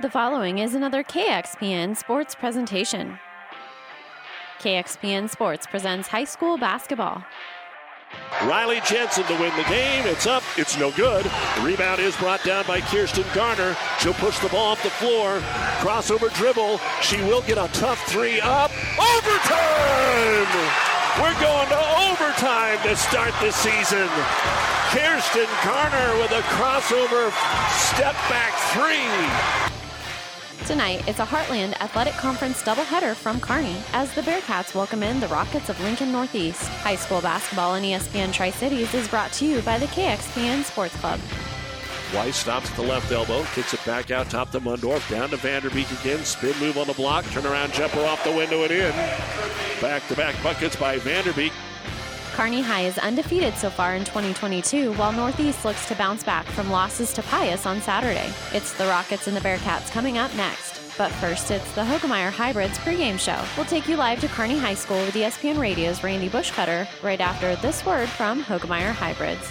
The following is another KXPN sports presentation. KXPN Sports presents high school basketball. Riley Jensen to win the game. It's up. It's no good. The rebound is brought down by Kirsten Garner. She'll push the ball off the floor. Crossover dribble. She will get a tough three up. Overtime! We're going to overtime to start the season. Kirsten Garner with a crossover step back three. Tonight, it's a Heartland Athletic Conference doubleheader from Kearney as the Bearcats welcome in the Rockets of Lincoln Northeast. High school basketball on ESPN Tri Cities is brought to you by the KXPN Sports Club. Weiss stops at the left elbow, kicks it back out top to Mundorf, down to Vanderbeek again. Spin move on the block, turn around jumper off the window and in. Back to back buckets by Vanderbeek. Kearney High is undefeated so far in 2022, while Northeast looks to bounce back from losses to Pius on Saturday. It's the Rockets and the Bearcats coming up next. But first, it's the Hoegemeyer Hybrids pregame show. We'll take you live to Kearney High School with ESPN Radio's Randy Bushcutter right after this word from Hoegemeyer Hybrids.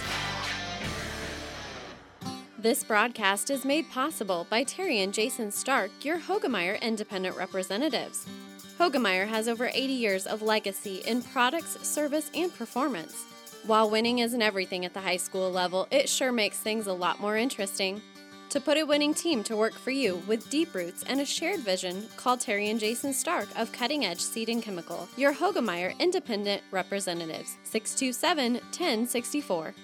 This broadcast is made possible by Terry and Jason Stark, your Hoegemeyer independent representatives. Hoegemeyer has over 80 years of legacy in products, service, and performance. While winning isn't everything at the high school level, it sure makes things a lot more interesting. To put a winning team to work for you with deep roots and a shared vision, call Terry and Jason Stark of Cutting Edge Seed and Chemical, your Hoegemeyer Independent Representatives, 627 1064.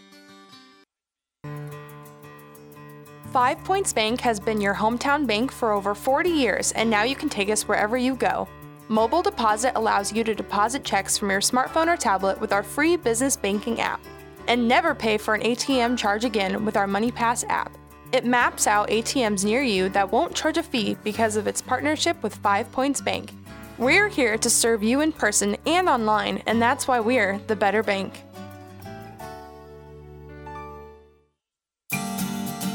Five Points Bank has been your hometown bank for over 40 years, and now you can take us wherever you go. Mobile Deposit allows you to deposit checks from your smartphone or tablet with our free business banking app. And never pay for an ATM charge again with our MoneyPass app. It maps out ATMs near you that won't charge a fee because of its partnership with Five Points Bank. We're here to serve you in person and online, and that's why we're the better bank.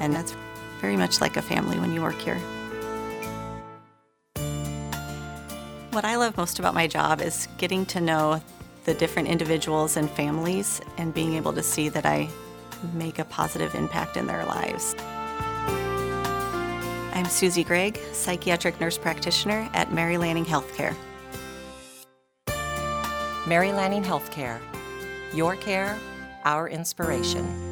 and that's very much like a family when you work here. What I love most about my job is getting to know the different individuals and families and being able to see that I make a positive impact in their lives. I'm Susie Gregg, psychiatric nurse practitioner at Mary Lanning Healthcare. Mary Lanning Healthcare. Your care, our inspiration.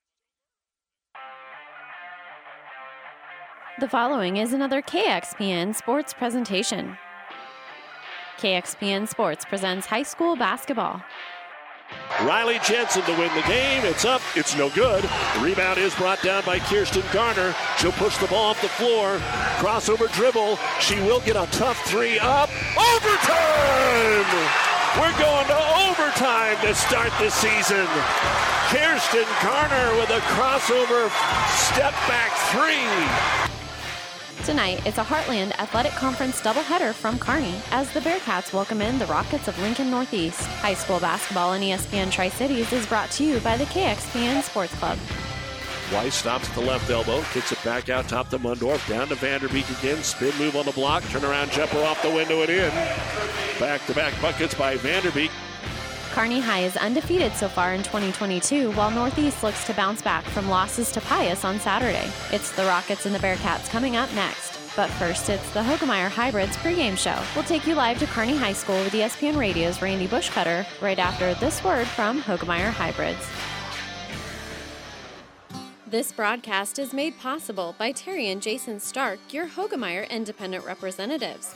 The following is another KXPN Sports presentation. KXPN Sports presents high school basketball. Riley Jensen to win the game. It's up. It's no good. The rebound is brought down by Kirsten Garner. She'll push the ball off the floor. Crossover dribble. She will get a tough three up. Overtime! We're going to overtime to start the season. Kirsten Garner with a crossover step back three. Tonight, it's a Heartland Athletic Conference doubleheader from Kearney as the Bearcats welcome in the Rockets of Lincoln Northeast. High school basketball on ESPN Tri Cities is brought to you by the KXPN Sports Club. Weiss stops at the left elbow, kicks it back out top to Mundorf, down to Vanderbeek again. Spin move on the block, turn around jumper off the window and in. Back to back buckets by Vanderbeek. Kearney High is undefeated so far in 2022, while Northeast looks to bounce back from losses to Pius on Saturday. It's the Rockets and the Bearcats coming up next. But first, it's the Hoegemeyer Hybrids pregame show. We'll take you live to Kearney High School with ESPN Radio's Randy Bushcutter right after this word from Hoegemeyer Hybrids. This broadcast is made possible by Terry and Jason Stark, your Hoegemeyer independent representatives.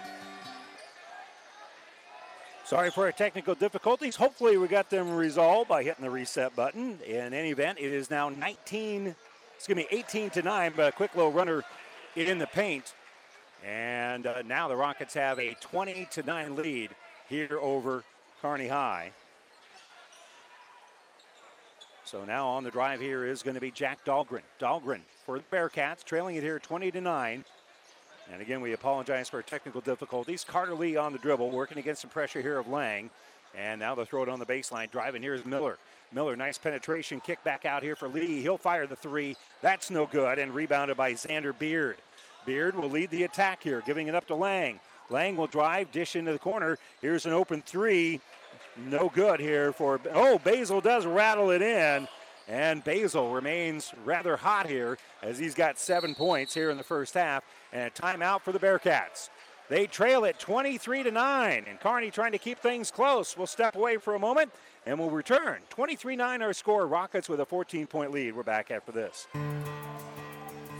Sorry for our technical difficulties. Hopefully, we got them resolved by hitting the reset button. In any event, it is now 19, excuse me, 18 to 9, but a quick little runner in the paint. And uh, now the Rockets have a 20 to 9 lead here over Kearney High. So now on the drive here is going to be Jack Dahlgren. Dahlgren for the Bearcats, trailing it here 20 to 9. And again, we apologize for technical difficulties. Carter Lee on the dribble, working against some pressure here of Lang. And now they'll throw it on the baseline. Driving here is Miller. Miller, nice penetration. Kick back out here for Lee. He'll fire the three. That's no good. And rebounded by Xander Beard. Beard will lead the attack here, giving it up to Lang. Lang will drive, dish into the corner. Here's an open three. No good here for. Oh, Basil does rattle it in. And Basil remains rather hot here as he's got seven points here in the first half. And a timeout for the Bearcats. They trail it 23 to 9. And Kearney trying to keep things close. We'll step away for a moment and we'll return. 23 9 our score. Rockets with a 14 point lead. We're back after this.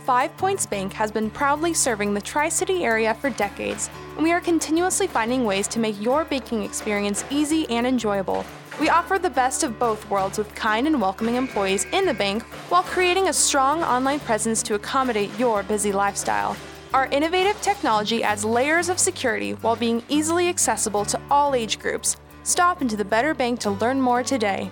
Five Points Bank has been proudly serving the Tri City area for decades, and we are continuously finding ways to make your banking experience easy and enjoyable. We offer the best of both worlds with kind and welcoming employees in the bank while creating a strong online presence to accommodate your busy lifestyle. Our innovative technology adds layers of security while being easily accessible to all age groups. Stop into the Better Bank to learn more today.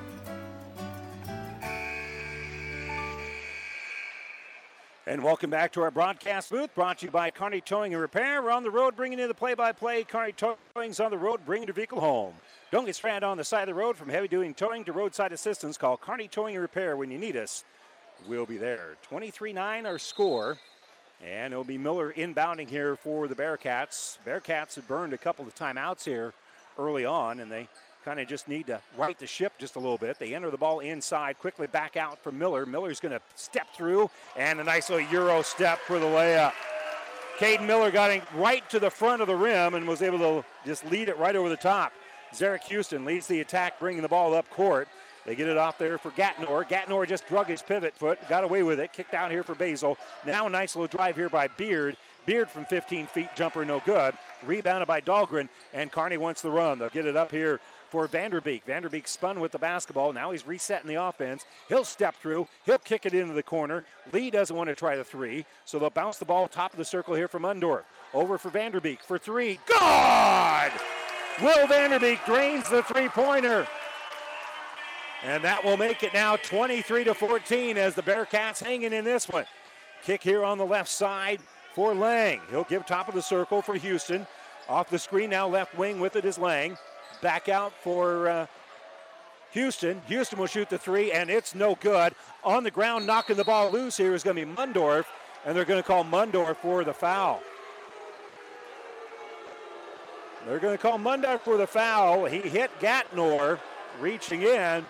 And welcome back to our broadcast booth, brought to you by Kearney Towing and Repair. We're on the road bringing you the play-by-play. Kearney Towing's on the road bringing your vehicle home. Don't get stranded on the side of the road. From heavy-duty towing to roadside assistance, call Kearney Towing and Repair when you need us. We'll be there. 23-9 our score. And it'll be Miller inbounding here for the Bearcats. Bearcats had burned a couple of timeouts here early on, and they kind of just need to right the ship just a little bit. They enter the ball inside, quickly back out for Miller. Miller's going to step through, and a nice little Euro step for the layup. Caden Miller got it right to the front of the rim and was able to just lead it right over the top. Zarek Houston leads the attack, bringing the ball up court. They get it off there for Gatnor. Gatnor just drug his pivot foot, got away with it, kicked out here for Basil. Now a nice little drive here by Beard. Beard from 15 feet, jumper no good. Rebounded by Dahlgren, and Kearney wants the run. They'll get it up here for Vanderbeek. Vanderbeek spun with the basketball. Now he's resetting the offense. He'll step through. He'll kick it into the corner. Lee doesn't want to try the three, so they'll bounce the ball top of the circle here from Mundorf. Over for Vanderbeek for three. God! Will Vanderbeek drains the three-pointer. And that will make it now 23 to 14 as the Bearcats hanging in this one. Kick here on the left side for Lang. He'll give top of the circle for Houston. Off the screen now, left wing with it is Lang. Back out for uh, Houston. Houston will shoot the three, and it's no good. On the ground, knocking the ball loose here is going to be Mundorf, and they're going to call Mundorf for the foul. They're going to call Mundorf for the foul. He hit Gatnor reaching in.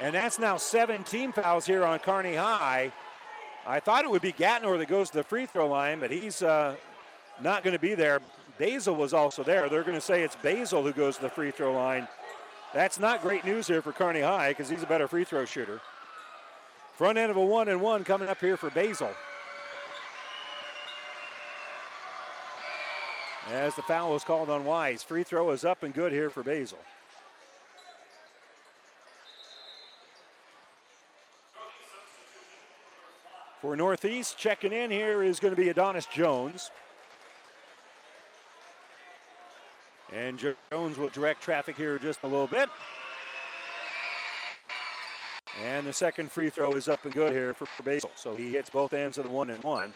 And that's now 17 fouls here on Kearney High. I thought it would be Gatnor that goes to the free throw line, but he's uh, not going to be there. Basil was also there. They're going to say it's Basil who goes to the free throw line. That's not great news here for Kearney High because he's a better free throw shooter. Front end of a one and one coming up here for Basil. As the foul was called on Wise. Free throw is up and good here for Basil. For Northeast, checking in here is going to be Adonis Jones. And Jones will direct traffic here just a little bit. And the second free throw is up and good here for Basil. So he hits both ends of the one and one.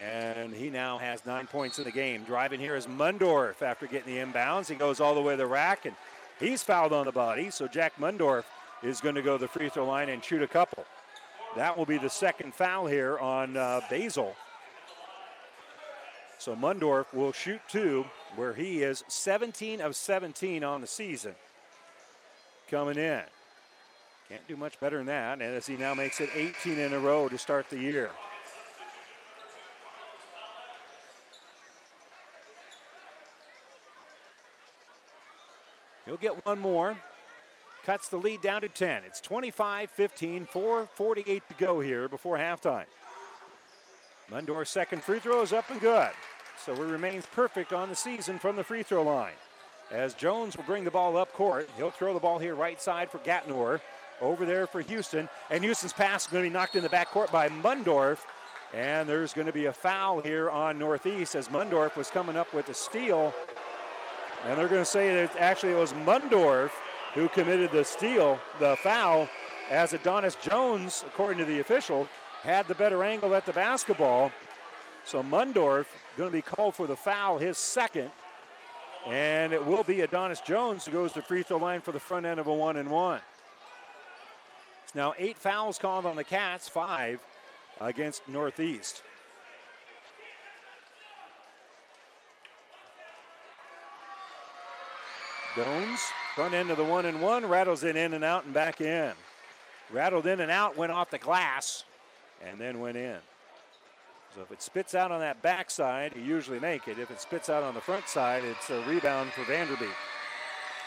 And he now has nine points in the game. Driving here is Mundorf after getting the inbounds. He goes all the way to the rack and he's fouled on the body. So Jack Mundorf is going to go to the free throw line and shoot a couple. That will be the second foul here on uh, Basil. So Mundorf will shoot two, where he is 17 of 17 on the season. Coming in. Can't do much better than that, and as he now makes it 18 in a row to start the year. He'll get one more cuts the lead down to 10. It's 25 15, 4.48 to go here before halftime. Mundorf's second free throw is up and good. So he remains perfect on the season from the free throw line. As Jones will bring the ball up court, he'll throw the ball here right side for Gatnor. Over there for Houston. And Houston's pass is going to be knocked in the backcourt by Mundorf. And there's going to be a foul here on Northeast as Mundorf was coming up with a steal. And they're going to say that actually it was Mundorf who committed the steal, the foul, as Adonis Jones, according to the official, had the better angle at the basketball. So Mundorf going to be called for the foul, his second. And it will be Adonis Jones who goes to free throw line for the front end of a one and one. It's now eight fouls called on the Cats, five against Northeast. Jones Front end of the one and one, rattles it in and out and back in. Rattled in and out, went off the glass, and then went in. So if it spits out on that backside, you usually make it. If it spits out on the front side, it's a rebound for Vanderbeek.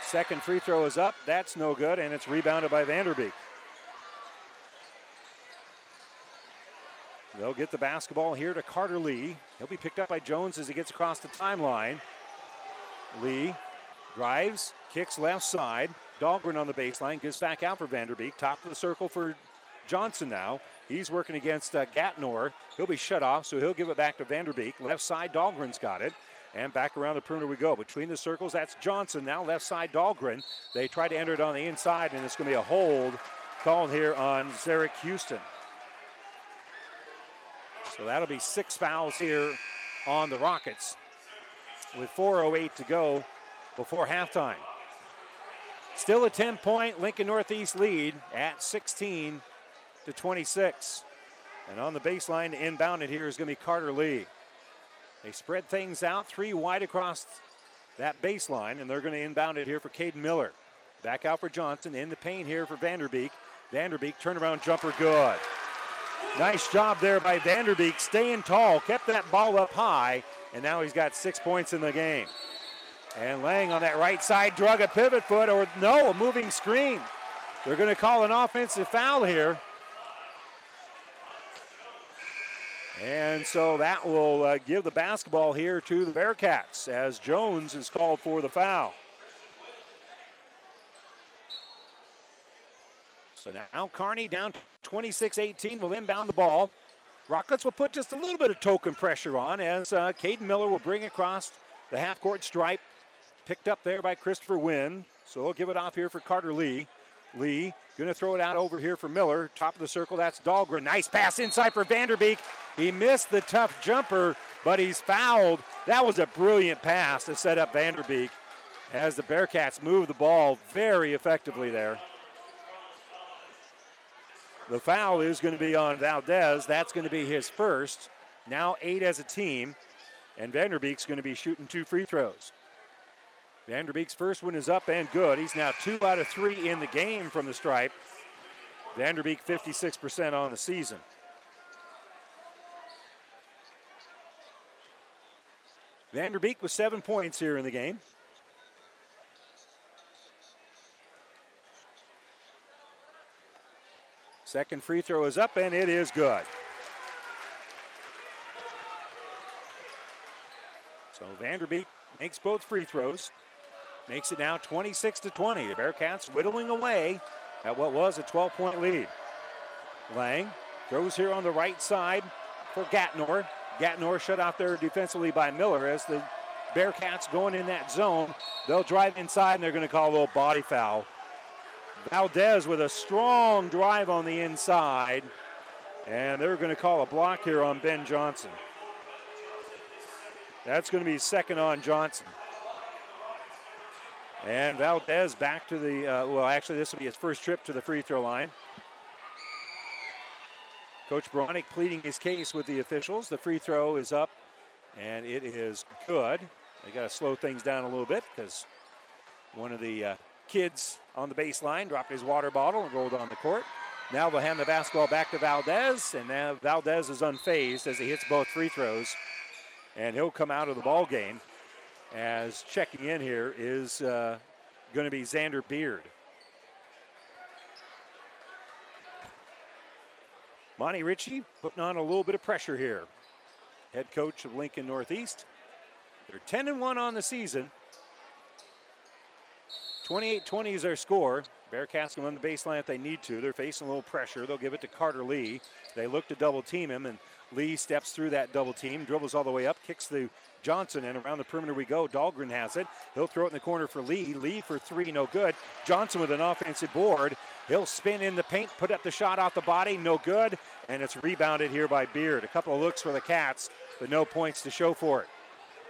Second free throw is up. That's no good, and it's rebounded by Vanderbeek. They'll get the basketball here to Carter Lee. He'll be picked up by Jones as he gets across the timeline. Lee drives, Kicks left side. Dahlgren on the baseline. Gives back out for Vanderbeek. Top of the circle for Johnson now. He's working against uh, Gatnor. He'll be shut off, so he'll give it back to Vanderbeek. Left side, Dahlgren's got it. And back around the perimeter we go. Between the circles, that's Johnson. Now left side, Dahlgren. They try to enter it on the inside, and it's going to be a hold called here on Zarek Houston. So that'll be six fouls here on the Rockets with 4.08 to go before halftime. Still a 10 point Lincoln Northeast lead at 16 to 26. And on the baseline to inbound it here is going to be Carter Lee. They spread things out three wide across that baseline, and they're going to inbound it here for Caden Miller. Back out for Johnson in the paint here for Vanderbeek. Vanderbeek turnaround jumper good. Nice job there by Vanderbeek, staying tall, kept that ball up high, and now he's got six points in the game. And Lang on that right side drug a pivot foot, or no, a moving screen. They're going to call an offensive foul here. And so that will uh, give the basketball here to the Bearcats as Jones is called for the foul. So now Kearney down 26 18 will inbound the ball. Rockets will put just a little bit of token pressure on as uh, Caden Miller will bring across the half court stripe. Picked up there by Christopher Wynn. So he'll give it off here for Carter Lee. Lee to throw it out over here for Miller. Top of the circle, that's Dahlgren. Nice pass inside for Vanderbeek. He missed the tough jumper, but he's fouled. That was a brilliant pass to set up Vanderbeek as the Bearcats move the ball very effectively there. The foul is going to be on Valdez. That's going to be his first. Now eight as a team. And Vanderbeek's going to be shooting two free throws. Vanderbeek's first one is up and good. He's now two out of three in the game from the stripe. Vanderbeek 56% on the season. Vanderbeek with seven points here in the game. Second free throw is up and it is good. So Vanderbeek makes both free throws. Makes it now 26 to 20. The Bearcats whittling away at what was a 12 point lead. Lang throws here on the right side for Gatnor. Gatnor shut out there defensively by Miller as the Bearcats going in that zone. They'll drive inside and they're going to call a little body foul Valdez with a strong drive on the inside. And they're going to call a block here on Ben Johnson. That's going to be second on Johnson. And Valdez back to the, uh, well, actually, this will be his first trip to the free throw line. Coach Bronick pleading his case with the officials. The free throw is up, and it is good. They got to slow things down a little bit because one of the uh, kids on the baseline, dropped his water bottle and rolled on the court. Now they'll hand the basketball back to Valdez, and now Valdez is unfazed as he hits both free throws, and he'll come out of the ball game. As checking in here is uh, going to be Xander Beard. Monty Ritchie putting on a little bit of pressure here. Head coach of Lincoln Northeast. They're 10 and 1 on the season. 28-20 is their score. Bearcats can run the baseline if they need to. They're facing a little pressure. They'll give it to Carter Lee. They look to double team him, and Lee steps through that double team, dribbles all the way up, kicks the Johnson, and around the perimeter we go. Dahlgren has it. He'll throw it in the corner for Lee. Lee for three, no good. Johnson with an offensive board. He'll spin in the paint, put up the shot off the body, no good, and it's rebounded here by Beard. A couple of looks for the Cats, but no points to show for it.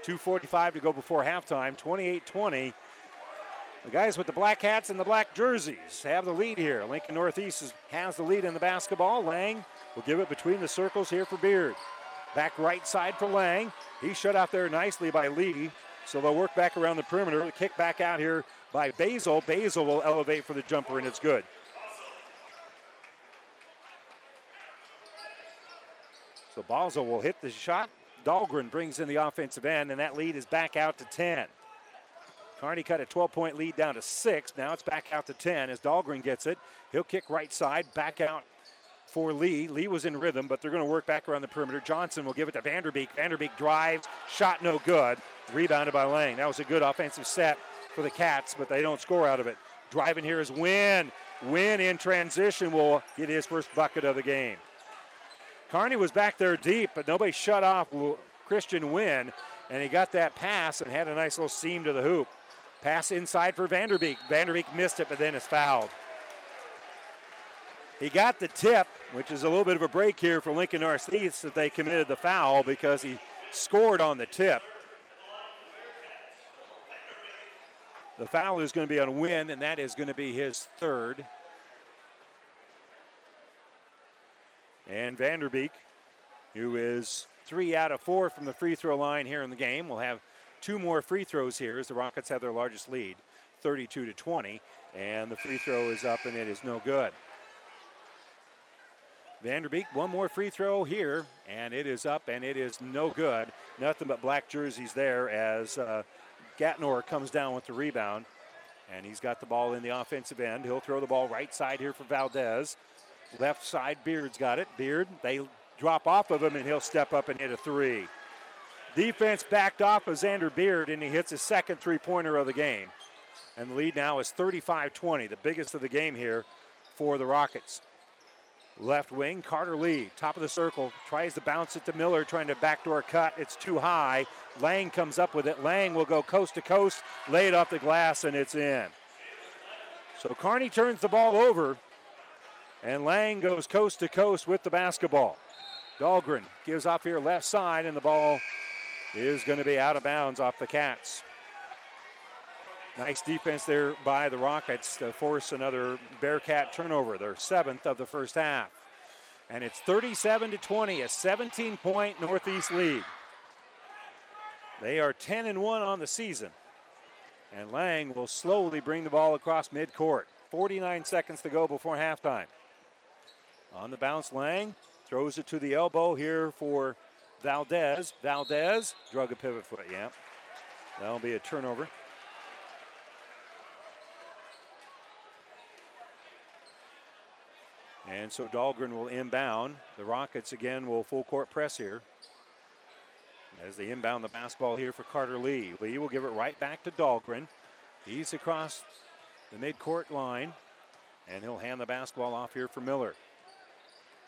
2.45 to go before halftime, 28 20. The guys with the black hats and the black jerseys have the lead here. Lincoln Northeast has the lead in the basketball. Lang will give it between the circles here for Beard. Back right side for Lang. He's shut out there nicely by Lee. So they'll work back around the perimeter. The kick back out here by Basil. Basil will elevate for the jumper, and it's good. So Basil will hit the shot. Dahlgren brings in the offensive end, and that lead is back out to 10. Kearney cut a 12 point lead down to six. Now it's back out to 10 as Dahlgren gets it. He'll kick right side, back out for Lee. Lee was in rhythm, but they're going to work back around the perimeter. Johnson will give it to Vanderbeek. Vanderbeek drives, shot no good. Rebounded by Lang. That was a good offensive set for the Cats, but they don't score out of it. Driving here is Wynn. Wynn in transition will get his first bucket of the game. Kearney was back there deep, but nobody shut off Christian Wynn, and he got that pass and had a nice little seam to the hoop. Pass inside for Vanderbeek. Vanderbeek missed it, but then it's fouled. He got the tip, which is a little bit of a break here for Lincoln Northeast that they committed the foul because he scored on the tip. The foul is going to be on Wynn, and that is going to be his third. And Vanderbeek, who is three out of four from the free throw line here in the game, will have two more free throws here as the Rockets have their largest lead, 32 to 20. And the free throw is up, and it is no good. Vanderbeek, one more free throw here, and it is up, and it is no good. Nothing but black jerseys there as uh, Gatnor comes down with the rebound, and he's got the ball in the offensive end. He'll throw the ball right side here for Valdez. Left side, Beard's got it. Beard, they drop off of him, and he'll step up and hit a three. Defense backed off of Xander Beard, and he hits his second three pointer of the game. And the lead now is 35 20, the biggest of the game here for the Rockets. Left wing, Carter Lee, top of the circle, tries to bounce it to Miller, trying to backdoor cut. It's too high. Lang comes up with it. Lang will go coast to coast, lay it off the glass, and it's in. So Kearney turns the ball over, and Lang goes coast to coast with the basketball. Dahlgren gives off here left side, and the ball is going to be out of bounds off the Cats. Nice defense there by the Rockets to force another Bearcat turnover, their seventh of the first half. And it's 37 to 20, a 17 point Northeast lead. They are 10 and 1 on the season. And Lang will slowly bring the ball across midcourt. 49 seconds to go before halftime. On the bounce, Lang throws it to the elbow here for Valdez. Valdez drug a pivot foot, yeah. That'll be a turnover. And so Dahlgren will inbound. The Rockets again will full court press here. As they inbound the basketball here for Carter Lee. Lee will give it right back to Dahlgren. He's across the midcourt line. And he'll hand the basketball off here for Miller.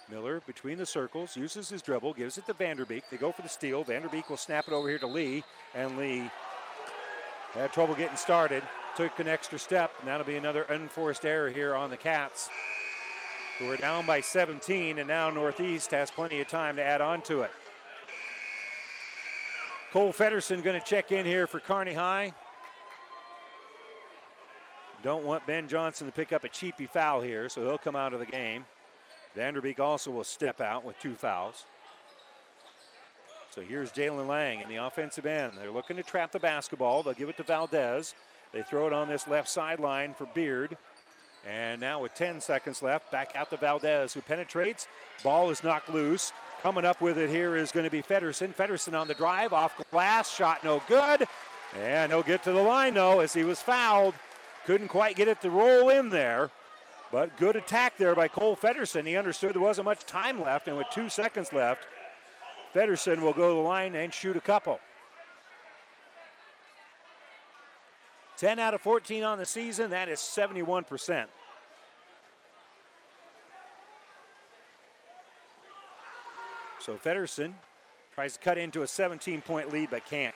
Miller between the circles, uses his dribble, gives it to Vanderbeek. They go for the steal. Vanderbeek will snap it over here to Lee. And Lee had trouble getting started. Took an extra step. And that'll be another unforced error here on the Cats who are down by 17, and now Northeast has plenty of time to add on to it. Cole Fedderson going to check in here for Kearney High. Don't want Ben Johnson to pick up a cheapy foul here, so he'll come out of the game. Vanderbeek also will step out with two fouls. So here's Jalen Lang in the offensive end. They're looking to trap the basketball. They'll give it to Valdez. They throw it on this left sideline for Beard. And now with 10 seconds left, back out to Valdez, who penetrates. Ball is knocked loose. Coming up with it here is going to be Fedderson. Fedderson on the drive, off glass, shot no good. And he'll get to the line though, as he was fouled. Couldn't quite get it to roll in there. But good attack there by Cole Fedderson. He understood there wasn't much time left, and with two seconds left, Fedderson will go to the line and shoot a couple. 10 out of 14 on the season, that is 71%. So Fedderson tries to cut into a 17 point lead but can't.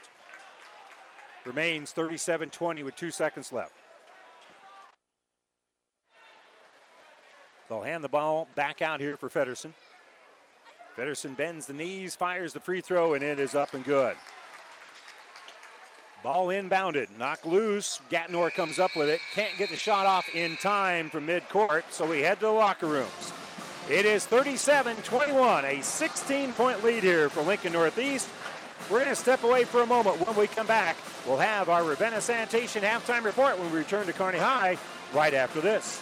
Remains 37 20 with two seconds left. They'll hand the ball back out here for Fedderson. Fedderson bends the knees, fires the free throw, and it is up and good. Ball inbounded, knocked loose. Gatnor comes up with it. Can't get the shot off in time from midcourt, so we head to the locker rooms. It is 37 21, a 16 point lead here for Lincoln Northeast. We're going to step away for a moment. When we come back, we'll have our Ravenna Sanitation halftime report when we return to Kearney High right after this.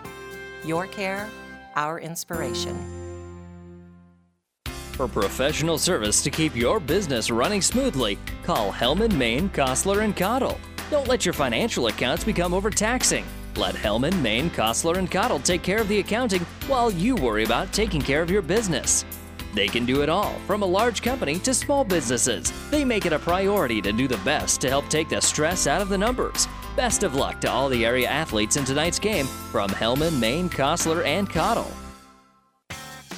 Your care, our inspiration. For professional service to keep your business running smoothly, call Hellman, Maine, Kostler, and Cottle. Don't let your financial accounts become overtaxing. Let Hellman, Maine, Kostler, and Cottle take care of the accounting while you worry about taking care of your business. They can do it all, from a large company to small businesses. They make it a priority to do the best to help take the stress out of the numbers. Best of luck to all the area athletes in tonight's game from Hellman, Maine, Kostler, and Cottle.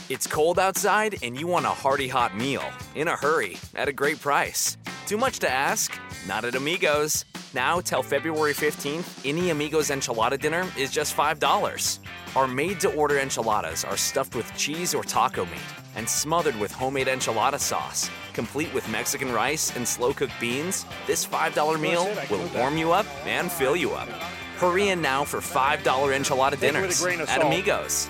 It's cold outside and you want a hearty hot meal in a hurry at a great price. Too much to ask? Not at Amigos. Now till February 15th, any Amigos enchilada dinner is just $5. Our made to order enchiladas are stuffed with cheese or taco meat and smothered with homemade enchilada sauce. Complete with Mexican rice and slow cooked beans, this $5 meal will warm you up and fill you up. Hurry in now for $5 enchilada dinners at Amigos.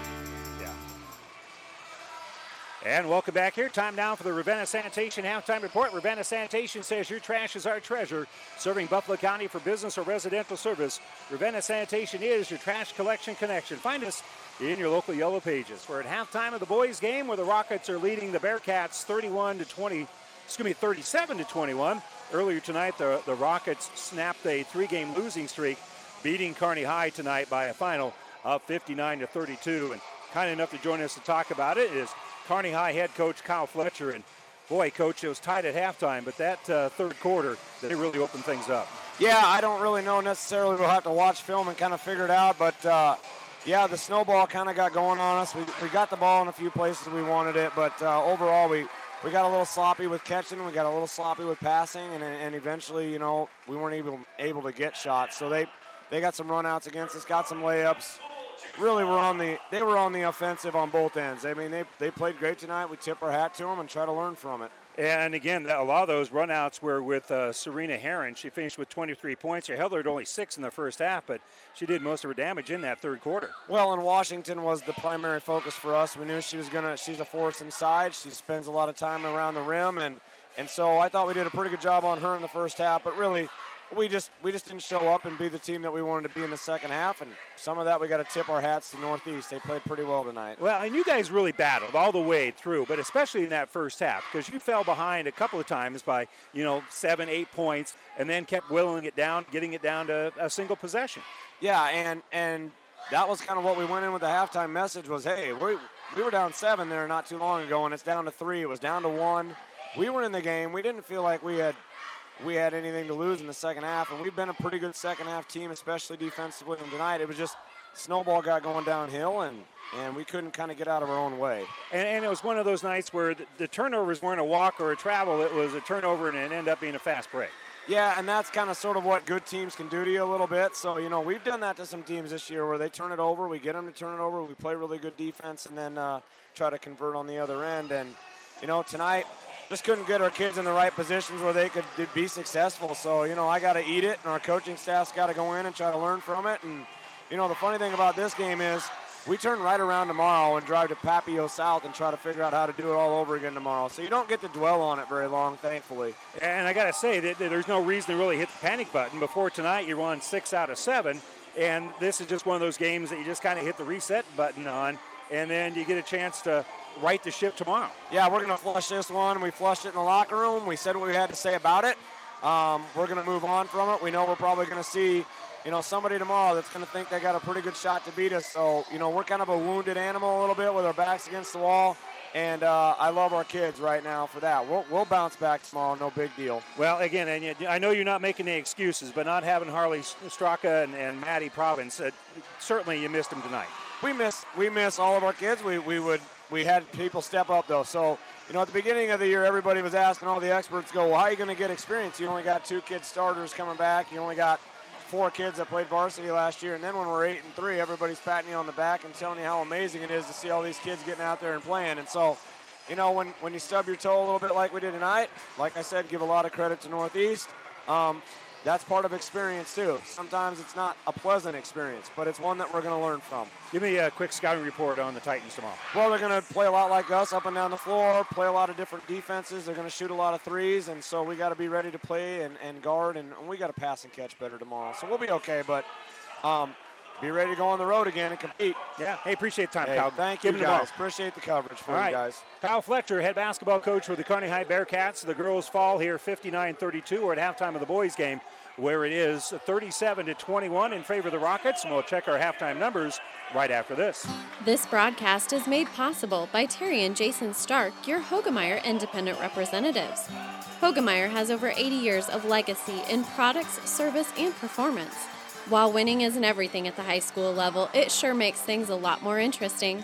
And welcome back here. Time now for the Ravenna Sanitation halftime report. Ravenna Sanitation says your trash is our treasure, serving Buffalo County for business or residential service. Ravenna Sanitation is your trash collection connection. Find us in your local yellow pages. We're at halftime of the boys' game where the Rockets are leading the Bearcats 31 to 20, excuse me, 37 to 21. Earlier tonight, the, the Rockets snapped a three-game losing streak, beating Kearney High tonight by a final of 59 to 32. And kind enough to join us to talk about it is Kearney High head coach Kyle Fletcher. And boy, coach, it was tight at halftime, but that uh, third quarter, they really opened things up. Yeah, I don't really know necessarily. We'll have to watch film and kind of figure it out. But uh, yeah, the snowball kind of got going on us. We, we got the ball in a few places we wanted it, but uh, overall we. We got a little sloppy with catching. We got a little sloppy with passing, and, and eventually, you know, we weren't able able to get shots. So they they got some runouts against us, got some layups really were on the they were on the offensive on both ends. I mean, they they played great tonight. We tip our hat to them and try to learn from it. And again, a lot of those runouts were with uh, Serena Heron. She finished with 23 points. She held her only six in the first half, but she did most of her damage in that third quarter. Well, and Washington was the primary focus for us. We knew she was gonna. She's a force inside. She spends a lot of time around the rim, and and so I thought we did a pretty good job on her in the first half. But really, we just we just didn't show up and be the team that we wanted to be in the second half, and some of that we got to tip our hats to Northeast. They played pretty well tonight. Well, and you guys really battled all the way through, but especially in that first half because you fell behind a couple of times by you know seven, eight points, and then kept willing it down, getting it down to a single possession. Yeah, and and that was kind of what we went in with the halftime message was, hey, we we were down seven there not too long ago, and it's down to three. It was down to one. We were in the game. We didn't feel like we had we had anything to lose in the second half, and we've been a pretty good second half team, especially defensively. And tonight, it was just snowball got going downhill, and and we couldn't kind of get out of our own way. And, and it was one of those nights where the, the, turnovers weren't a walk or a travel; it was a turnover, and it ended up being a fast break. Yeah, and that's kind of sort of what good teams can do to you a little bit. So you know, we've done that to some teams this year where they turn it over, we get them to turn it over, we play really good defense, and then uh, try to convert on the other end. And you know, tonight just couldn't get our kids in the right positions where they could be successful. So, you know, I got to eat it, and our coaching staff's got to go in and try to learn from it. And, you know, the funny thing about this game is we turn right around tomorrow and drive to Papio South and try to figure out how to do it all over again tomorrow. So you don't get to dwell on it very long, thankfully. And I got to say that, there's no reason to really hit the panic button. Before tonight, you won six out of seven. And this is just one of those games that you just kind of hit the reset button on, and then you get a chance to right the ship tomorrow. Yeah, we're going to flush this one. We flushed it in the locker room. We said what we had to say about it. Um, we're going to move on from it. We know we're probably going to see, you know, somebody tomorrow that's going to think they got a pretty good shot to beat us. So, you know, we're kind of a wounded animal a little bit with our backs against the wall. And uh, I love our kids right now for that. We'll, we'll bounce back tomorrow, no big deal. Well, again, and you, I know you're not making any excuses, but not having Harley Straka and, and Maddie Province, uh, certainly you missed them tonight. We miss we miss all of our kids. We, we would we had people step up though. So you know, at the beginning of the year, everybody was asking all the experts, "Go, well, how are you going to get experience? You only got two kids starters coming back. You only got four kids that played varsity last year, and then when we're eight and three, everybody's patting you on the back and telling you how amazing it is to see all these kids getting out there and playing. And so, you know, when when you stub your toe a little bit like we did tonight, like I said, give a lot of credit to Northeast. Um, that's part of experience too. Sometimes it's not a pleasant experience, but it's one that we're going to learn from. Give me a quick scouting report on the Titans tomorrow. Well, they're going to play a lot like us, up and down the floor, play a lot of different defenses. They're going to shoot a lot of threes, and so we got to be ready to play and, and guard, and, and we got to pass and catch better tomorrow. So we'll be okay, but um, be ready to go on the road again and compete. Yeah. Hey, appreciate the time, hey, Kyle. Thank Give you, guys. Appreciate the coverage for All you right. guys. Kyle Fletcher, head basketball coach for the Kearney High Bearcats. The girls fall here 59-32. We're at halftime of the boys game where it is 37 to 21 in favor of the Rockets. And we'll check our halftime numbers right after this. This broadcast is made possible by Terry and Jason Stark, your Hoegemeyer independent representatives. Hoegemeyer has over 80 years of legacy in products, service, and performance. While winning isn't everything at the high school level, it sure makes things a lot more interesting.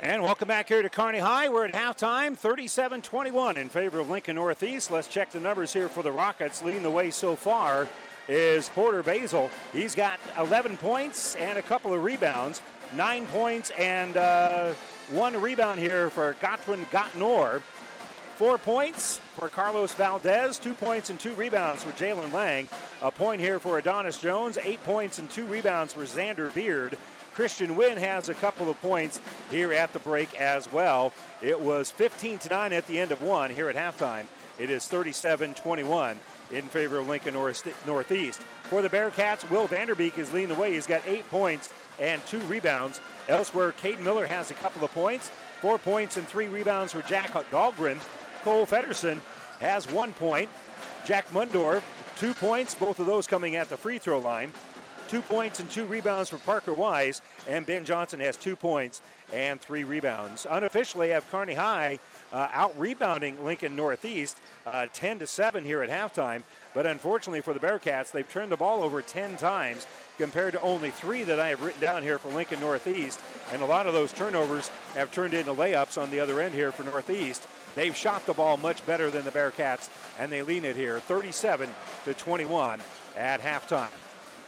And welcome back here to Kearney High. We're at halftime, 37 21 in favor of Lincoln Northeast. Let's check the numbers here for the Rockets. Leading the way so far is Porter Basil. He's got 11 points and a couple of rebounds, nine points and uh, one rebound here for Gotwin Gotnor. Four points for Carlos Valdez, two points and two rebounds for Jalen Lang. A point here for Adonis Jones, eight points and two rebounds for Xander Beard. Christian Wynn has a couple of points here at the break as well. It was 15 to 9 at the end of one here at halftime. It is 37 21 in favor of Lincoln Northeast. For the Bearcats, Will Vanderbeek is leading the way. He's got eight points and two rebounds. Elsewhere, Cade Miller has a couple of points, four points and three rebounds for Jack Dahlgren. Cole Federson has one point. Jack Mundorf, two points, both of those coming at the free throw line two points and two rebounds for Parker Wise, and Ben Johnson has two points and three rebounds. Unofficially, have Kearney High uh, out rebounding Lincoln Northeast, uh, 10 to 7 here at halftime. But unfortunately for the Bearcats, they've turned the ball over 10 times compared to only three that I have written down here for Lincoln Northeast. And a lot of those turnovers have turned into layups on the other end here for Northeast. They've shot the ball much better than the Bearcats, and they lean it here 37 to 21 at halftime.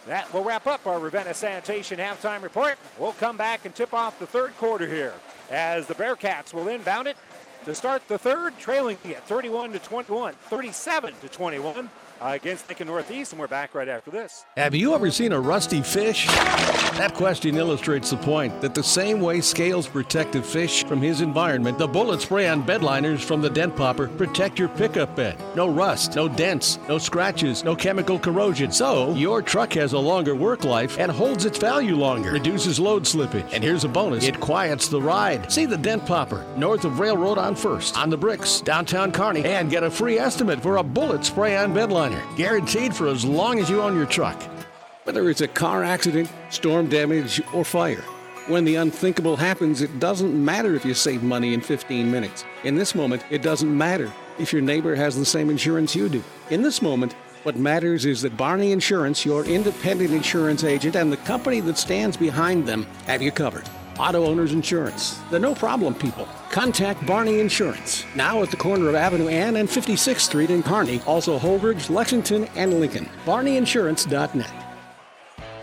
That will wrap up our Ravenna Sanitation halftime report. We'll come back and tip off the third quarter here as the Bearcats will inbound it to start the third, trailing at 31 to 21, 37 to 21 uh, against Lincoln Northeast, and we're back right after this. Have you ever seen a rusty fish? That question illustrates the point that the same way scales protect a fish from his environment, the bullet spray on bed liners from the Dent Popper protect your pickup bed. No rust, no dents, no scratches, no chemical corrosion. So your truck has a longer work life and holds its value longer, reduces load slippage. And here's a bonus it quiets the ride. See the Dent Popper north of Railroad on First, on the bricks, downtown Kearney, and get a free estimate for a bullet spray on bed Guaranteed for as long as you own your truck. Whether it's a car accident, storm damage, or fire, when the unthinkable happens, it doesn't matter if you save money in 15 minutes. In this moment, it doesn't matter if your neighbor has the same insurance you do. In this moment, what matters is that Barney Insurance, your independent insurance agent, and the company that stands behind them have you covered. Auto Owners Insurance, the no problem people. Contact Barney Insurance, now at the corner of Avenue Ann and 56th Street in Kearney, also Holdrege, Lexington, and Lincoln. BarneyInsurance.net.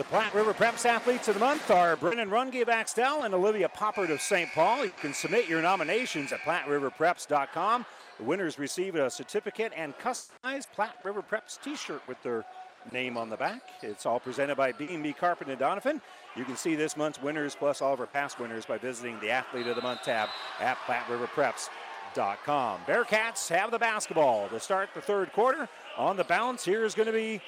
The Platte River Preps athletes of the month are Brennan Runge of Axtell and Olivia Poppert of St. Paul. You can submit your nominations at PlatteRiverPreps.com. The winners receive a certificate and customized Platte River Preps t-shirt with their name on the back. It's all presented by B&B Carpet and Donovan. You can see this month's winners plus all of our past winners by visiting the Athlete of the Month tab at PlatteRiverPreps.com. Bearcats have the basketball to start the third quarter. On the bounce, here is going to be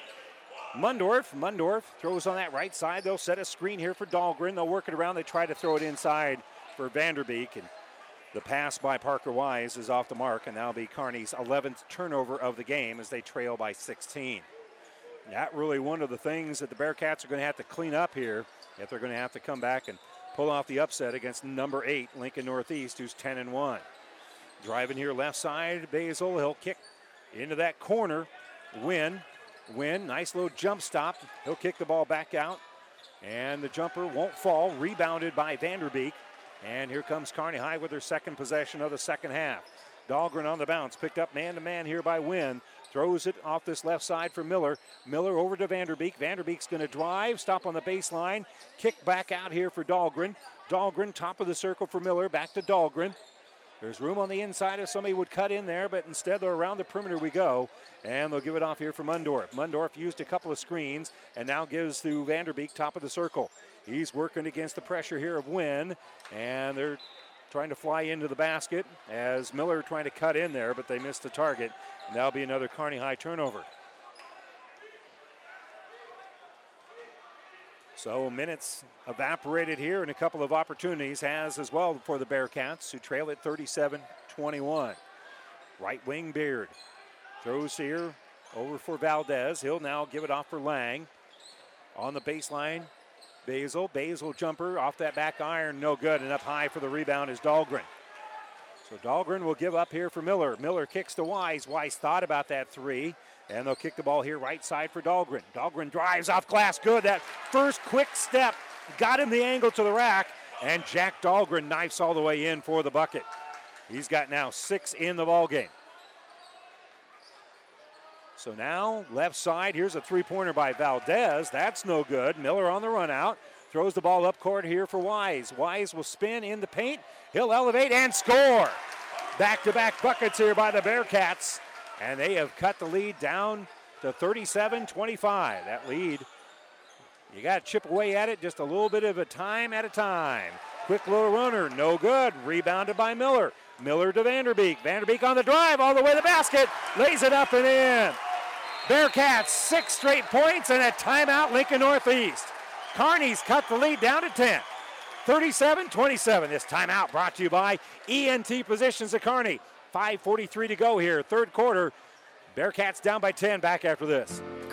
Mundorf. Mundorf throws on that right side. They'll set a screen here for Dahlgren. They'll work it around. They try to throw it inside for Vanderbeek. And the pass by Parker Wise is off the mark, and that'll be Kearney's 11th turnover of the game as they trail by 16. Not really one of the things that the Bearcats are going to have to clean up here if they're going to have to come back and pull off the upset against number eight, Lincoln Northeast, who's 10 and 1. Driving here left side, Basil. He'll kick into that corner. Wynn Wynn, nice little jump stop. He'll kick the ball back out. And the jumper won't fall. Rebounded by Vanderbeek. And here comes Kearney High with their second possession of the second half. Dahlgren on the bounce. Picked up man to man here by Wynn. Throws it off this left side for Miller. Miller over to Vanderbeek. Vanderbeek's going to drive, stop on the baseline, kick back out here for Dahlgren. Dahlgren, top of the circle for Miller. Back to Dahlgren. There's room on the inside if somebody would cut in there, but instead they're around the perimeter we go. And they'll give it off here for Mundorf. Mundorf used a couple of screens and now gives to Vanderbeek, top of the circle. He's working against the pressure here of Wynn, and they're trying to fly into the basket as Miller trying to cut in there, but they missed the target. And that'll be another Kearney High turnover. So minutes evaporated here and a couple of opportunities has as well for the Bearcats who trail at 37-21. Right wing Beard throws here over for Valdez. He'll now give it off for Lang. On the baseline, Basil. Basil jumper off that back iron, no good. And up high for the rebound is Dahlgren. So Dahlgren will give up here for Miller. Miller kicks to Wise. Wise thought about that three. And they'll kick the ball here right side for Dahlgren. Dahlgren drives off glass. Good. That first quick step got him the angle to the rack. And Jack Dahlgren knifes all the way in for the bucket. He's got now six in the ball game. So now left side. Here's a three-pointer by Valdez. That's no good. Miller on the run out. Throws the ball up court here for Wise. Wise will spin in the paint. He'll elevate and score. Back-to-back buckets here by the Bearcats. And they have cut the lead down to 37 25. That lead, you got to chip away at it just a little bit of a time at a time. Quick little runner, no good. Rebounded by Miller. Miller to Vanderbeek. Vanderbeek on the drive, all the way to the basket. Lays it up and in. Bearcats, six straight points and a timeout, Lincoln Northeast. Kearney's cut the lead down to 10. 37 27. This timeout brought to you by ENT Positions at Kearney. 5.43 to go here, third quarter. Bearcats down by 10 back after this.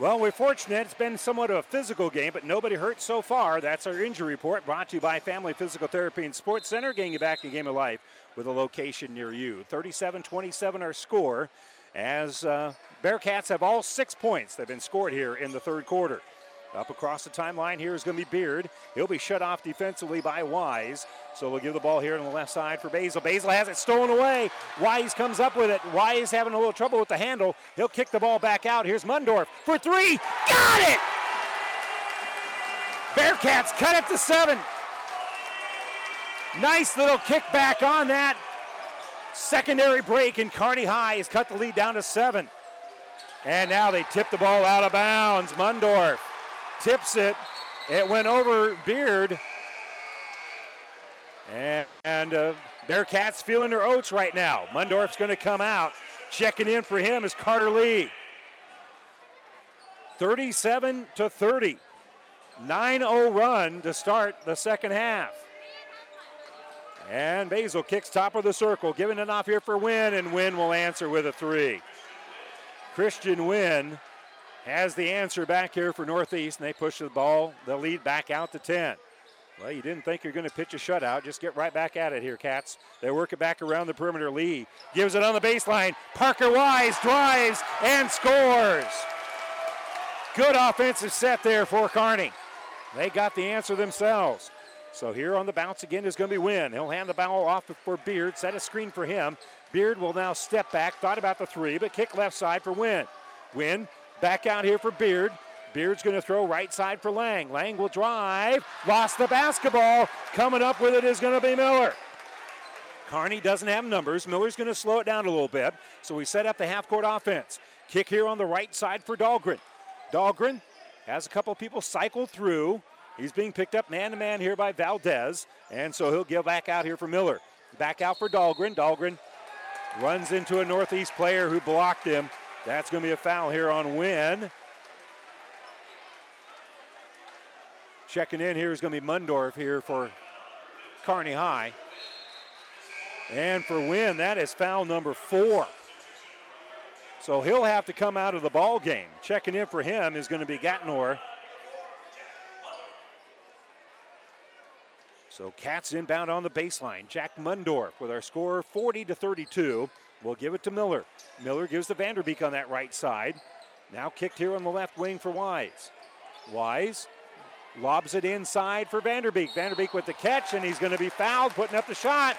Well, we're fortunate. It's been somewhat of a physical game, but nobody hurt so far. That's our injury report brought to you by Family Physical Therapy and Sports Center, getting you back in game of life with a location near you. 37 27 our score as uh, Bearcats have all six points that have been scored here in the third quarter. Up across the timeline here is going to be Beard. He'll be shut off defensively by Wise. So we'll give the ball here on the left side for Basil. Basil has it stolen away. Wise comes up with it. Wise having a little trouble with the handle. He'll kick the ball back out. Here's Mundorf for three. Got it! Bearcats cut it to seven. Nice little kick back on that. Secondary break, and Kearney High has cut the lead down to seven. And now they tip the ball out of bounds. Mundorf tips it. It went over Beard. And, and uh, Bearcats feeling their oats right now. Mundorf's going to come out. Checking in for him is Carter Lee. 37 to 30. 9 0 run to start the second half. And Basil kicks top of the circle, giving it off here for Wynn, and Wynn will answer with a three. Christian Wynn has the answer back here for Northeast, and they push the ball, the lead back out to 10. Well, you didn't think you're going to pitch a shutout. Just get right back at it here, Cats. They work it back around the perimeter. Lee gives it on the baseline. Parker Wise drives and scores. Good offensive set there for Kearney. They got the answer themselves. So here on the bounce again is going to be Wynn. He'll hand the ball off for Beard, set a screen for him. Beard will now step back, thought about the three, but kick left side for Win. Wynn back out here for Beard. Beard's going to throw right side for Lang. Lang will drive, lost the basketball. Coming up with it is going to be Miller. Kearney doesn't have numbers. Miller's going to slow it down a little bit. So we set up the half court offense. Kick here on the right side for Dahlgren. Dahlgren has a couple people cycle through. He's being picked up man to man here by Valdez, and so he'll give back out here for Miller. Back out for Dahlgren. Dahlgren runs into a Northeast player who blocked him. That's going to be a foul here on Wynn. Checking in here is going to be Mundorf here for Kearney High. And for Wynn, that is foul number four. So he'll have to come out of the ball game. Checking in for him is going to be Gatnor. So Cats inbound on the baseline. Jack Mundorf with our score 40 to 32. We'll give it to Miller. Miller gives to Vanderbeek on that right side. Now kicked here on the left wing for Wise. Wise lobs it inside for Vanderbeek. Vanderbeek with the catch, and he's going to be fouled, putting up the shot.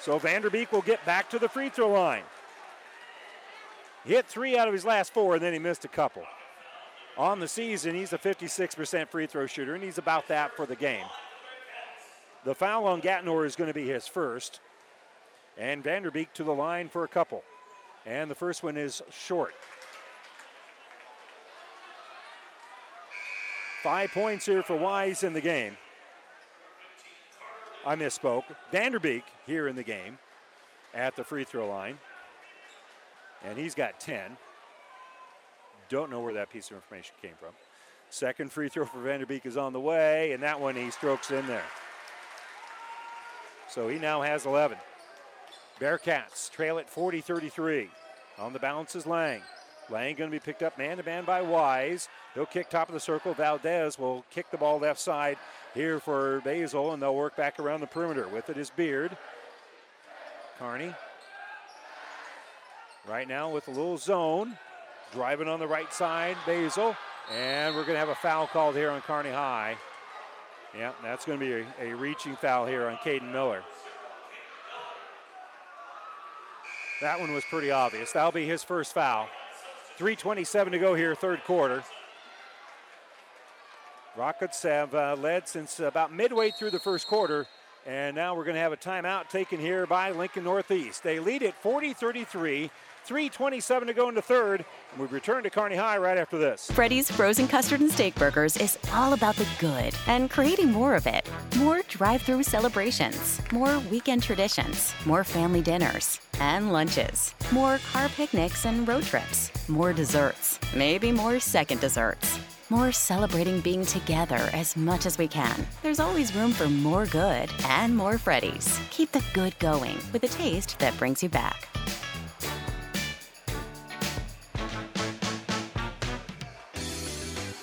So Vanderbeek will get back to the free throw line. Hit three out of his last four, and then he missed a couple. On the season, he's a 56% free throw shooter, and he's about that for the game. The foul on Gatnor is going to be his first. And Vanderbeek to the line for a couple. And the first one is short. Five points here for Wise in the game. I misspoke. Vanderbeek here in the game at the free throw line. And he's got 10. Don't know where that piece of information came from. Second free throw for Vanderbeek is on the way, and that one he strokes in there. So he now has 11. Bearcats trail at 40 33. On the bounce is Lang. Lang going to be picked up man to man by Wise. He'll kick top of the circle. Valdez will kick the ball left side here for Basil, and they'll work back around the perimeter. With it is Beard. Kearney. Right now with a little zone. Driving on the right side, Basil. And we're going to have a foul called here on Kearney High. Yeah, that's going to be a, a reaching foul here on Caden Miller. That one was pretty obvious. That'll be his first foul. 3.27 to go here, third quarter. Rockets have uh, led since about midway through the first quarter, and now we're going to have a timeout taken here by Lincoln Northeast. They lead at 40 33. 3.27 to go into third, and we return to Kearney High right after this. Freddy's Frozen Custard and Steak Burgers is all about the good and creating more of it. More drive through celebrations, more weekend traditions, more family dinners and lunches, more car picnics and road trips, more desserts, maybe more second desserts. More celebrating being together as much as we can. There's always room for more good and more Freddy's. Keep the good going with a taste that brings you back.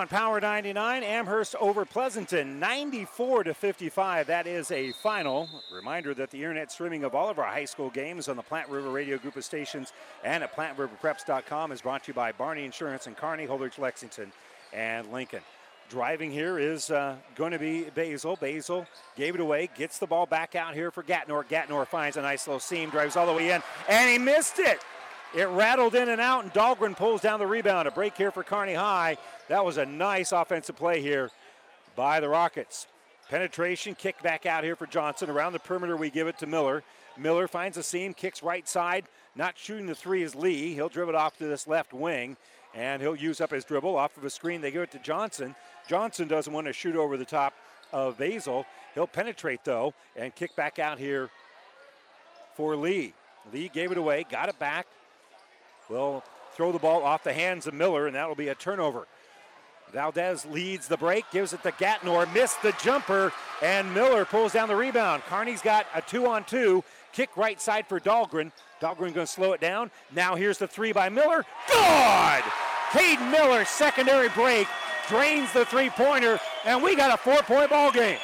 On Power 99, Amherst over Pleasanton, 94 to 55. That is a final. Reminder that the internet streaming of all of our high school games on the Platte River Radio Group of stations and at PlatteRiverPreps.com is brought to you by Barney Insurance and Kearney, Holdrege, Lexington, and Lincoln. Driving here is uh, going to be Basil. Basil gave it away, gets the ball back out here for Gatnor. Gatnor finds a nice little seam, drives all the way in, and he missed it. It rattled in and out, and Dahlgren pulls down the rebound. A break here for Kearney High. That was a nice offensive play here by the Rockets. Penetration, kick back out here for Johnson. Around the perimeter, we give it to Miller. Miller finds a seam, kicks right side. Not shooting the three is Lee. He'll dribble it off to this left wing, and he'll use up his dribble. Off of a screen, they give it to Johnson. Johnson doesn't want to shoot over the top of Basil. He'll penetrate, though, and kick back out here for Lee. Lee gave it away, got it back, will throw the ball off the hands of Miller, and that will be a turnover. Valdez leads the break, gives it to Gatnor, missed the jumper, and Miller pulls down the rebound. Kearney's got a two on two. Kick right side for Dahlgren. Dahlgren going to slow it down. Now here's the three by Miller. Good! Caden Miller, secondary break, drains the three pointer, and we got a four point ball game.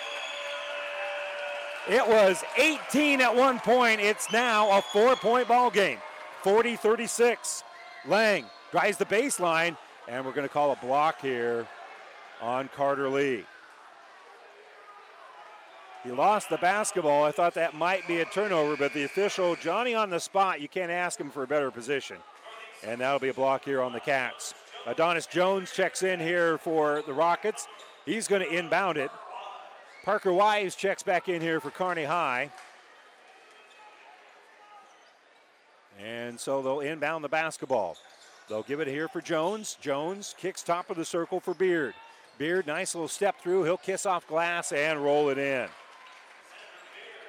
It was 18 at one point. It's now a four point ball game. 40 36. Lang drives the baseline, and we're going to call a block here on Carter Lee. He lost the basketball. I thought that might be a turnover, but the official, Johnny on the spot, you can't ask him for a better position. And that'll be a block here on the Cats. Adonis Jones checks in here for the Rockets. He's going to inbound it. Parker Wise checks back in here for Kearney High. And so they'll inbound the basketball. They'll give it here for Jones. Jones kicks top of the circle for Beard. Beard, nice little step through. He'll kiss off glass and roll it in.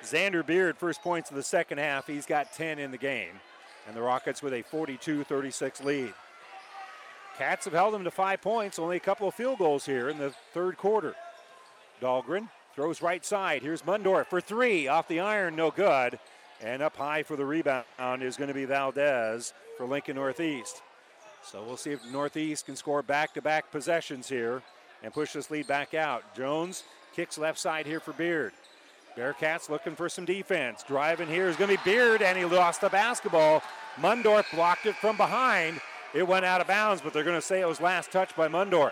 Xander Beard, first points of the second half. He's got 10 in the game. And the Rockets with a 42 36 lead. Cats have held them to five points, only a couple of field goals here in the third quarter. Dahlgren throws right side. Here's Mundorf for three. Off the iron, no good. And up high for the rebound is going to be Valdez for Lincoln Northeast. So we'll see if Northeast can score back to back possessions here and push this lead back out. Jones kicks left side here for Beard. Bearcats looking for some defense. Driving here is going to be Beard, and he lost the basketball. Mundorf blocked it from behind. It went out of bounds, but they're going to say it was last touch by Mundorf.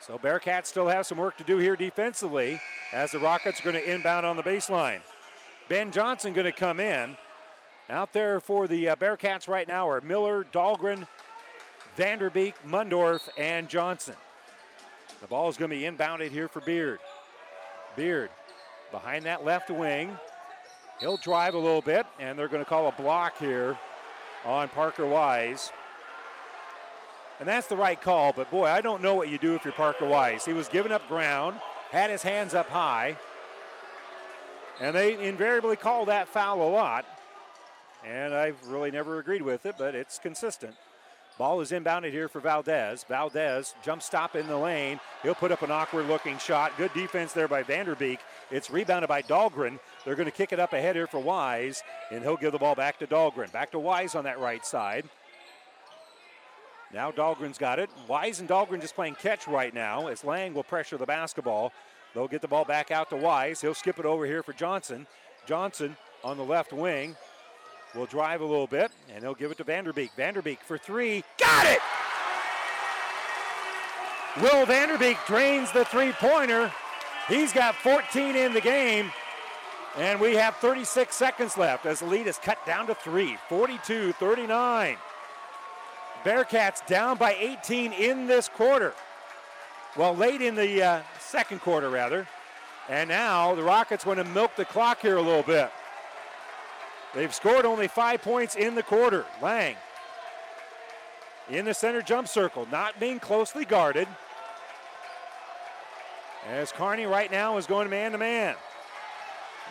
So Bearcats still have some work to do here defensively as the Rockets are going to inbound on the baseline. Ben Johnson going to come in. Out there for the uh, Bearcats right now are Miller, Dahlgren, Vanderbeek, Mundorf, and Johnson. The ball is going to be inbounded here for Beard. Beard behind that left wing. He'll drive a little bit, and they're going to call a block here on Parker Wise. And that's the right call, but boy, I don't know what you do if you're Parker Wise. He was giving up ground, had his hands up high, and they invariably call that foul a lot. And I've really never agreed with it, but it's consistent. Ball is inbounded here for Valdez. Valdez jump stop in the lane. He'll put up an awkward looking shot. Good defense there by Vanderbeek. It's rebounded by Dahlgren. They're going to kick it up ahead here for Wise, and he'll give the ball back to Dahlgren. Back to Wise on that right side. Now Dahlgren's got it. Wise and Dahlgren just playing catch right now as Lang will pressure the basketball. They'll get the ball back out to Wise. He'll skip it over here for Johnson. Johnson on the left wing will drive a little bit, and he'll give it to Vanderbeek. Vanderbeek for three. Got it! Will Vanderbeek drains the three pointer. He's got 14 in the game, and we have 36 seconds left as the lead is cut down to three 42 39. Bearcats down by 18 in this quarter. Well, late in the uh, second quarter, rather. And now the Rockets want to milk the clock here a little bit. They've scored only five points in the quarter. Lang in the center jump circle, not being closely guarded. As Kearney right now is going man to man.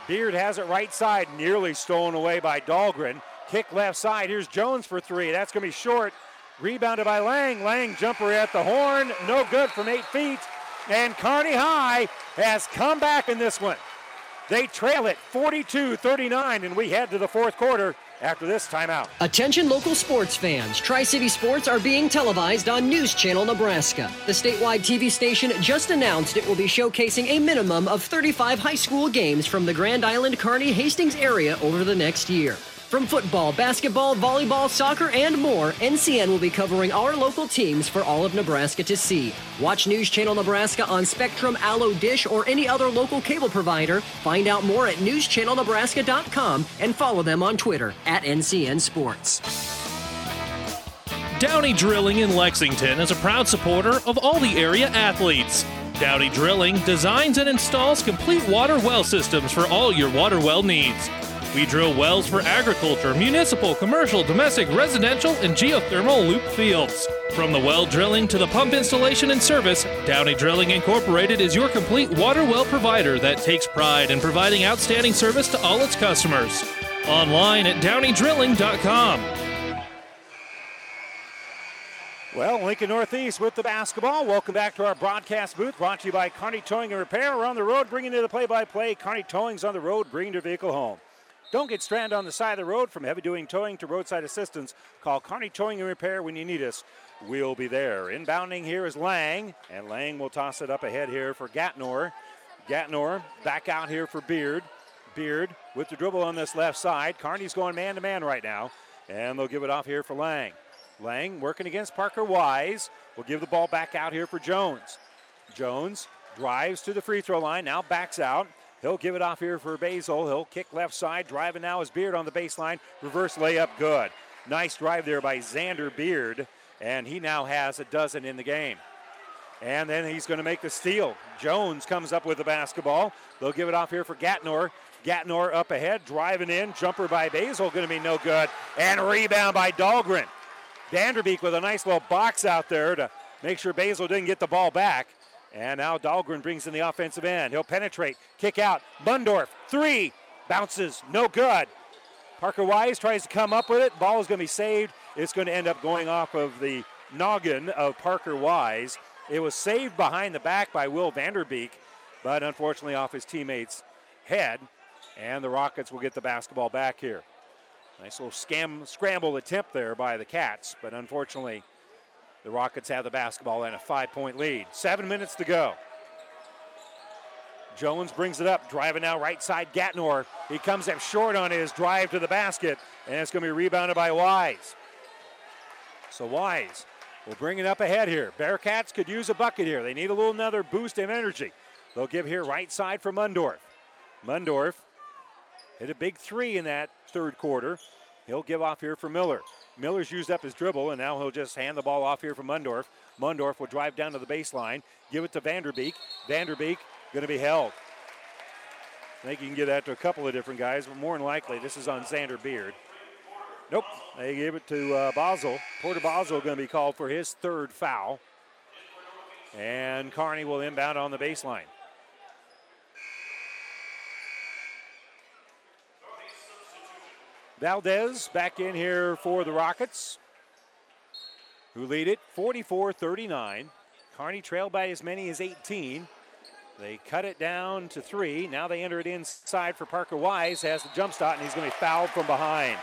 Beard has it right side, nearly stolen away by Dahlgren. Kick left side. Here's Jones for three. That's going to be short. Rebounded by Lang. Lang jumper at the horn. No good from eight feet. And Kearney High has come back in this one. They trail it 42 39, and we head to the fourth quarter. after this timeout. Attention local sports fans. Tri City Sports are being televised on News Channel Nebraska. The statewide TV station just announced it will be showcasing a minimum of 35 high school games from the Grand Island Kearney Hastings area over the next year. From football, basketball, volleyball, soccer, and more, NCN will be covering our local teams for all of Nebraska to see. Watch News Channel Nebraska on Spectrum, Allo Dish, or any other local cable provider. Find out more at newschannelnebraska.com and follow them on Twitter at NCN Sports. Downey Drilling in Lexington is a proud supporter of all the area athletes. Downey Drilling designs and installs complete water well systems for all your water well needs. We drill wells for agriculture, municipal, commercial, domestic, residential, and geothermal loop fields. From the well drilling to the pump installation and service, Downey Drilling Incorporated is your complete water well provider that takes pride in providing outstanding service to all its customers. Online at downeydrilling.com. Well, Lincoln Northeast with the basketball. Welcome back to our broadcast booth brought to you by Kearney Towing and Repair. We're on the road bringing you the play by play. Kearney Towing's on the road bringing your vehicle home. Don't get stranded on the side of the road from heavy duty towing to roadside assistance. Call Kearney Towing and Repair when you need us. We'll be there. Inbounding here is Lang, and Lang will toss it up ahead here for Gatnor. Gatnor back out here for Beard. Beard with the dribble on this left side. Kearney's going man to man right now, and they'll give it off here for Lang. Lang working against Parker Wise. Will give the ball back out here for Jones. Jones drives to the free throw line, now backs out. He'll give it off here for Basil. He'll kick left side. Driving now is Beard on the baseline. Reverse layup, good. Nice drive there by Xander Beard, and he now has a dozen in the game. And then he's going to make the steal. Jones comes up with the basketball. They'll give it off here for Gatnor. Gatnor up ahead, driving in. Jumper by Basil, going to be no good. And rebound by Dahlgren. Vanderbeek with a nice little box out there to make sure Basil didn't get the ball back. And now Dahlgren brings in the offensive end. He'll penetrate, kick out. Mundorf, three, bounces, no good. Parker Wise tries to come up with it. Ball is going to be saved. It's going to end up going off of the noggin of Parker Wise. It was saved behind the back by Will Vanderbeek, but unfortunately off his teammate's head. And the Rockets will get the basketball back here. Nice little scam, scramble attempt there by the Cats, but unfortunately the Rockets have the basketball and a five point lead. Seven minutes to go. Jones brings it up, driving now right side. Gatnor. He comes up short on his drive to the basket, and it's going to be rebounded by Wise. So Wise will bring it up ahead here. Bearcats could use a bucket here. They need a little another boost of energy. They'll give here right side for Mundorf. Mundorf hit a big three in that third quarter. He'll give off here for Miller. Miller's used up his dribble, and now he'll just hand the ball off here for Mundorf. Mundorf will drive down to the baseline, give it to Vanderbeek. Vanderbeek going to be held. I think you can give that to a couple of different guys, but more than likely, this is on Xander Beard. Nope, they gave it to uh, Basel. Porter Basel going to be called for his third foul. And Kearney will inbound on the baseline. Valdez back in here for the Rockets, who lead it 44 39. Kearney trailed by as many as 18. They cut it down to three. Now they enter it inside for Parker Wise. Has the jump shot, and he's going to be fouled from behind.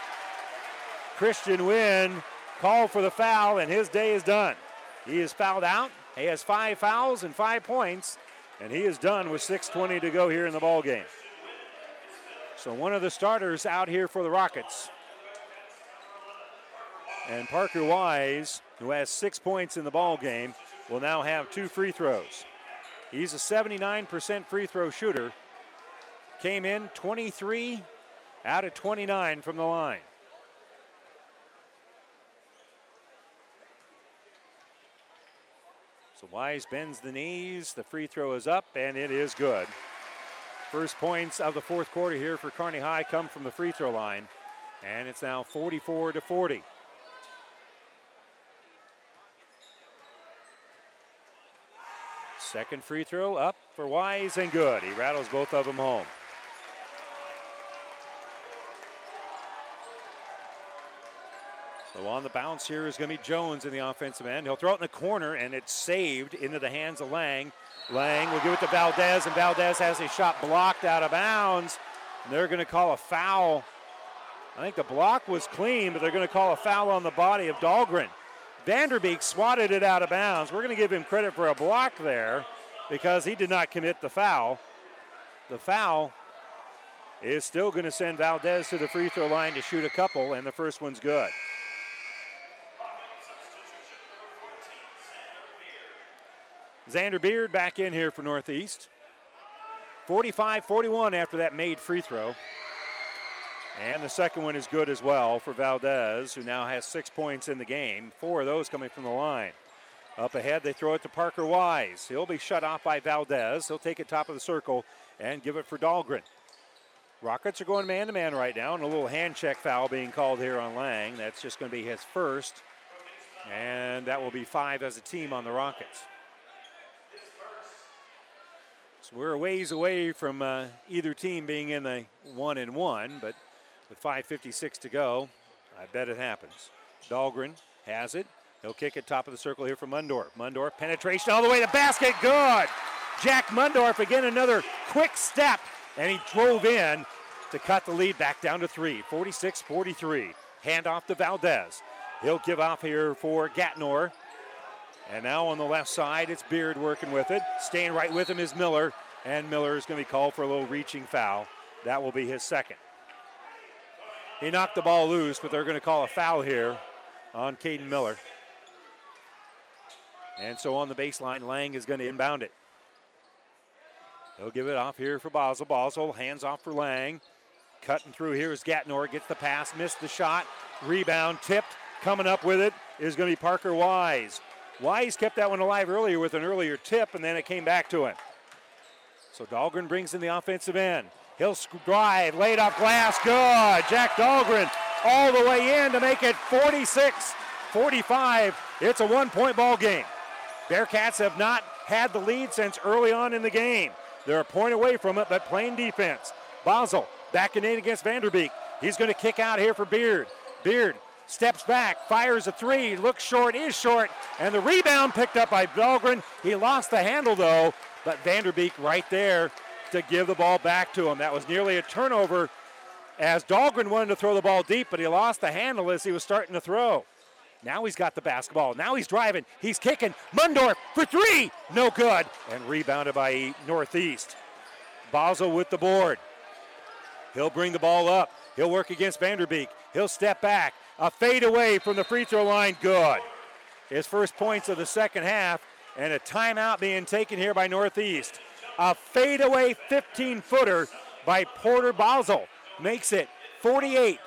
Christian Wynn called for the foul, and his day is done. He is fouled out. He has five fouls and five points, and he is done with 6:20 to go here in the ball game. So one of the starters out here for the Rockets. And Parker Wise, who has six points in the ball game, will now have two free throws. He's a 79% free throw shooter. Came in 23 out of 29 from the line. So Wise bends the knees. The free throw is up, and it is good. First points of the fourth quarter here for Kearney High come from the free throw line. And it's now 44 to 40. Second free throw up for Wise and good. He rattles both of them home. So on the bounce here is going to be Jones in the offensive end. He'll throw it in the corner, and it's saved into the hands of Lang. Lang will give it to Valdez, and Valdez has a shot blocked out of bounds. And they're going to call a foul I think the block was clean, but they're going to call a foul on the body of Dahlgren. Vanderbeek swatted it out of bounds. We're going to give him credit for a block there because he did not commit the foul. The foul is still going to send Valdez to the free throw line to shoot a couple, and the first one's good. Xander Beard back in here for Northeast. 45 41 after that made free throw. And the second one is good as well for Valdez, who now has six points in the game. Four of those coming from the line. Up ahead, they throw it to Parker Wise. He'll be shut off by Valdez. He'll take it top of the circle and give it for Dahlgren. Rockets are going man to man right now, and a little hand check foul being called here on Lang. That's just going to be his first, and that will be five as a team on the Rockets. So we're a ways away from uh, either team being in the one and one, but with 5.56 to go, I bet it happens. Dahlgren has it. He'll kick it top of the circle here for Mundorf. Mundorf penetration all the way to basket. Good. Jack Mundorf again another quick step, and he drove in to cut the lead back down to three. 46 43. Hand off to Valdez. He'll give off here for Gatnor. And now on the left side, it's Beard working with it. Staying right with him is Miller. And Miller is going to be called for a little reaching foul. That will be his second. He knocked the ball loose, but they're going to call a foul here on Caden Miller. And so on the baseline, Lang is going to inbound it. He'll give it off here for Basel. Basel hands off for Lang. Cutting through here is Gatnor. Gets the pass, missed the shot. Rebound, tipped. Coming up with it is going to be Parker Wise. Wise kept that one alive earlier with an earlier tip, and then it came back to him. So Dahlgren brings in the offensive end. He'll drive, laid off glass, good. Jack Dahlgren all the way in to make it 46 45. It's a one point ball game. Bearcats have not had the lead since early on in the game. They're a point away from it, but playing defense. Basel backing in against Vanderbeek. He's going to kick out here for Beard. Beard steps back, fires a three, looks short, is short, and the rebound picked up by Dahlgren. He lost the handle though, but Vanderbeek right there to give the ball back to him. That was nearly a turnover as Dahlgren wanted to throw the ball deep, but he lost the handle as he was starting to throw. Now he's got the basketball. Now he's driving. He's kicking. Mundorf for three. No good. And rebounded by Northeast. Basel with the board. He'll bring the ball up. He'll work against Vanderbeek. He'll step back. A fade away from the free throw line. Good. His first points of the second half. And a timeout being taken here by Northeast. A fadeaway 15 footer by Porter Basel makes it 48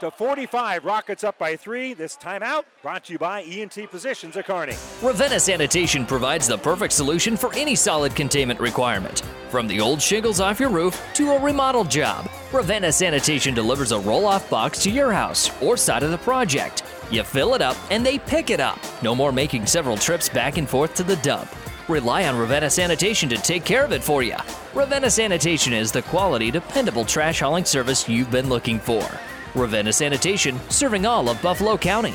to 45. Rockets up by three. This timeout brought to you by ENT Positions at Kearney. Ravenna Sanitation provides the perfect solution for any solid containment requirement. From the old shingles off your roof to a remodel job, Ravenna Sanitation delivers a roll off box to your house or side of the project. You fill it up and they pick it up. No more making several trips back and forth to the dump. Rely on Ravenna Sanitation to take care of it for you. Ravenna Sanitation is the quality, dependable trash hauling service you've been looking for. Ravenna Sanitation, serving all of Buffalo County.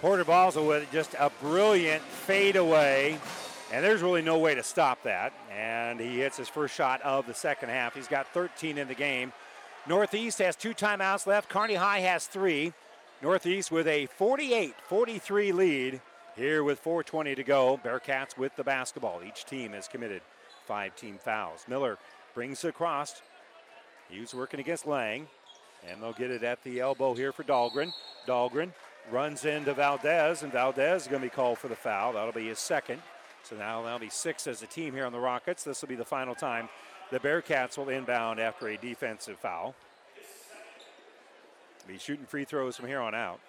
Porter Basel with just a brilliant fadeaway. And there's really no way to stop that. And he hits his first shot of the second half. He's got 13 in the game. Northeast has two timeouts left. Kearney High has three. Northeast with a 48 43 lead here with 4.20 to go. Bearcats with the basketball. Each team has committed five team fouls. Miller brings it across. He's working against Lang. And they'll get it at the elbow here for Dahlgren. Dahlgren runs into Valdez, and Valdez is going to be called for the foul. That'll be his second. So now that'll be six as a team here on the Rockets. This will be the final time the Bearcats will inbound after a defensive foul. Be shooting free throws from here on out.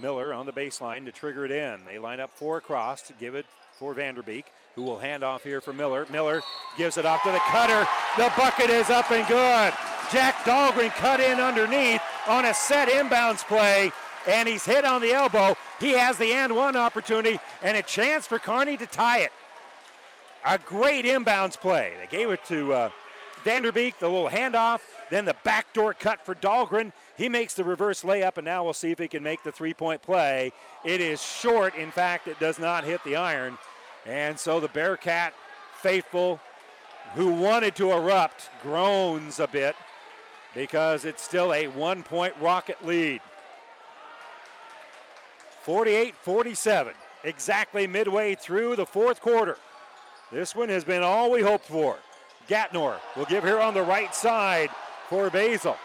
Miller on the baseline to trigger it in. They line up four across to give it for Vanderbeek, who will hand off here for Miller. Miller gives it off to the cutter. The bucket is up and good. Jack Dahlgren cut in underneath on a set inbounds play, and he's hit on the elbow. He has the and one opportunity and a chance for Kearney to tie it. A great inbounds play. They gave it to uh, Vanderbeek, the little handoff, then the backdoor cut for Dahlgren. He makes the reverse layup, and now we'll see if he can make the three point play. It is short. In fact, it does not hit the iron. And so the Bearcat faithful who wanted to erupt groans a bit because it's still a one point Rocket lead. 48 47, exactly midway through the fourth quarter. This one has been all we hoped for. Gatnor will give here on the right side for Basil.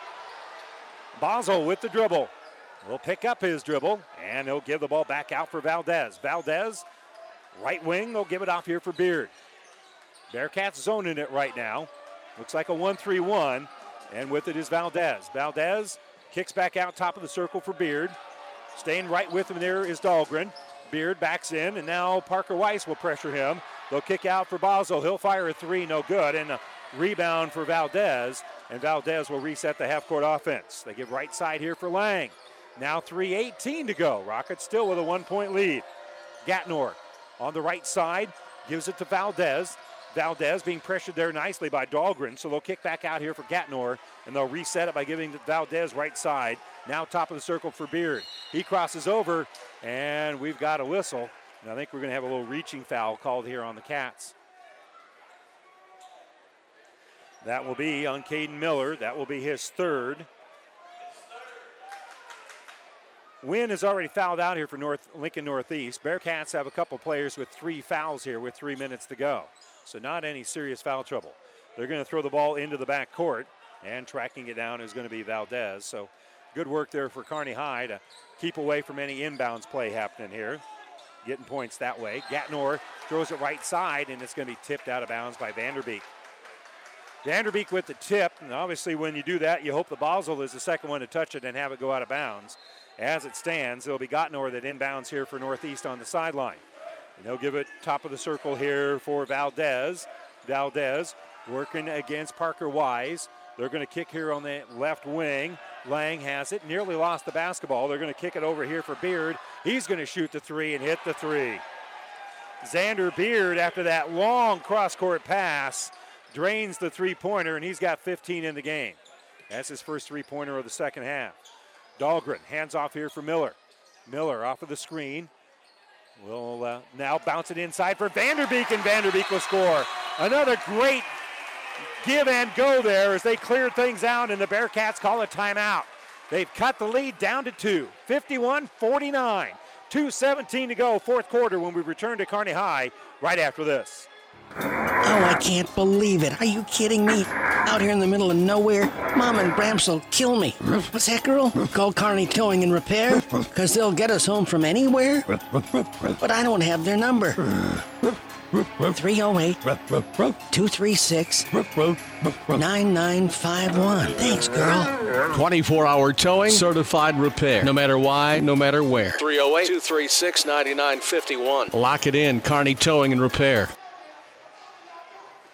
Basel with the dribble. Will pick up his dribble and he'll give the ball back out for Valdez. Valdez, right wing, will give it off here for Beard. Bearcats zoning it right now. Looks like a 1 3 1. And with it is Valdez. Valdez kicks back out top of the circle for Beard. Staying right with him there is Dahlgren. Beard backs in, and now Parker Wise will pressure him. They'll kick out for Basel. He'll fire a three, no good. And a rebound for Valdez. And Valdez will reset the half court offense. They give right side here for Lang. Now 3.18 to go. Rockets still with a one point lead. Gatnor on the right side gives it to Valdez. Valdez being pressured there nicely by Dahlgren, so they'll kick back out here for Gatnor, and they'll reset it by giving Valdez right side. Now top of the circle for Beard. He crosses over, and we've got a whistle. And I think we're going to have a little reaching foul called here on the Cats. That will be on Caden Miller. That will be his third. Wynn has already fouled out here for North Lincoln Northeast. Bearcats have a couple players with three fouls here with three minutes to go. So not any serious foul trouble. They're going to throw the ball into the back court, and tracking it down is going to be Valdez. So good work there for Kearney High to keep away from any inbounds play happening here. Getting points that way. Gatnor throws it right side, and it's going to be tipped out of bounds by Vanderbeek. Vanderbeek with the tip, and obviously when you do that, you hope the Basel is the second one to touch it and have it go out of bounds. As it stands, it'll be Gatnor that inbounds here for Northeast on the sideline. And they'll give it top of the circle here for Valdez. Valdez working against Parker Wise. They're going to kick here on the left wing. Lang has it, nearly lost the basketball. They're going to kick it over here for Beard. He's going to shoot the three and hit the three. Xander Beard, after that long cross court pass, drains the three pointer, and he's got 15 in the game. That's his first three pointer of the second half. Dahlgren hands off here for Miller. Miller off of the screen. Will uh, now bounce it inside for Vanderbeek, and Vanderbeek will score. Another great give and go there as they clear things out, and the Bearcats call a timeout. They've cut the lead down to two, 51 49. 2.17 to go, fourth quarter, when we return to Kearney High right after this. Oh, I can't believe it. Are you kidding me? Out here in the middle of nowhere, Mom and Bramps will kill me. What's that, girl? Call Kearney Towing and Repair? Because they'll get us home from anywhere? But I don't have their number. 308 236 9951. Thanks, girl. 24 hour towing, certified repair. No matter why, no matter where. 308 236 9951. Lock it in, Kearney Towing and Repair.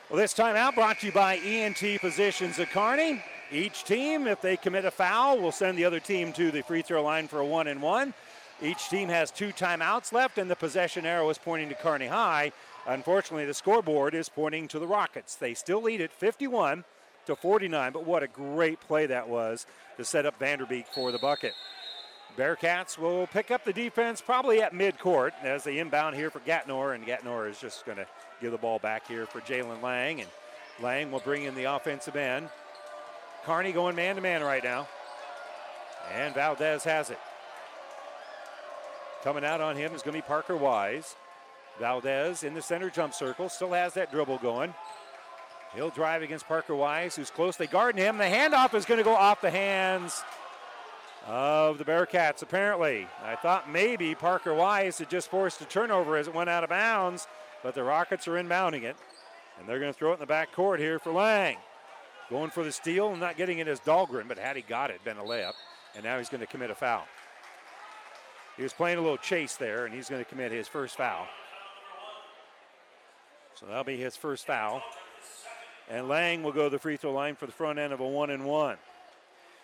Well, this timeout brought to you by ENT Physicians at Kearney. Each team, if they commit a foul, will send the other team to the free throw line for a one and one. Each team has two timeouts left, and the possession arrow is pointing to Kearney High. Unfortunately, the scoreboard is pointing to the Rockets. They still lead it 51 to 49, but what a great play that was to set up Vanderbeek for the bucket. Bearcats will pick up the defense probably at midcourt as they inbound here for Gatnor, and Gatnor is just going to give the ball back here for Jalen Lang, and Lang will bring in the offensive end. Kearney going man to man right now, and Valdez has it. Coming out on him is going to be Parker Wise. Valdez in the center jump circle, still has that dribble going. He'll drive against Parker Wise, who's close. They guard him. The handoff is going to go off the hands of the Bearcats, apparently. I thought maybe Parker Wise had just forced a turnover as it went out of bounds, but the Rockets are inbounding it. And they're going to throw it in the back court here for Lang. Going for the steal and not getting it as Dahlgren, but had he got it, been a layup. And now he's going to commit a foul. He was playing a little chase there, and he's going to commit his first foul. So that'll be his first foul. And Lang will go to the free throw line for the front end of a one and one.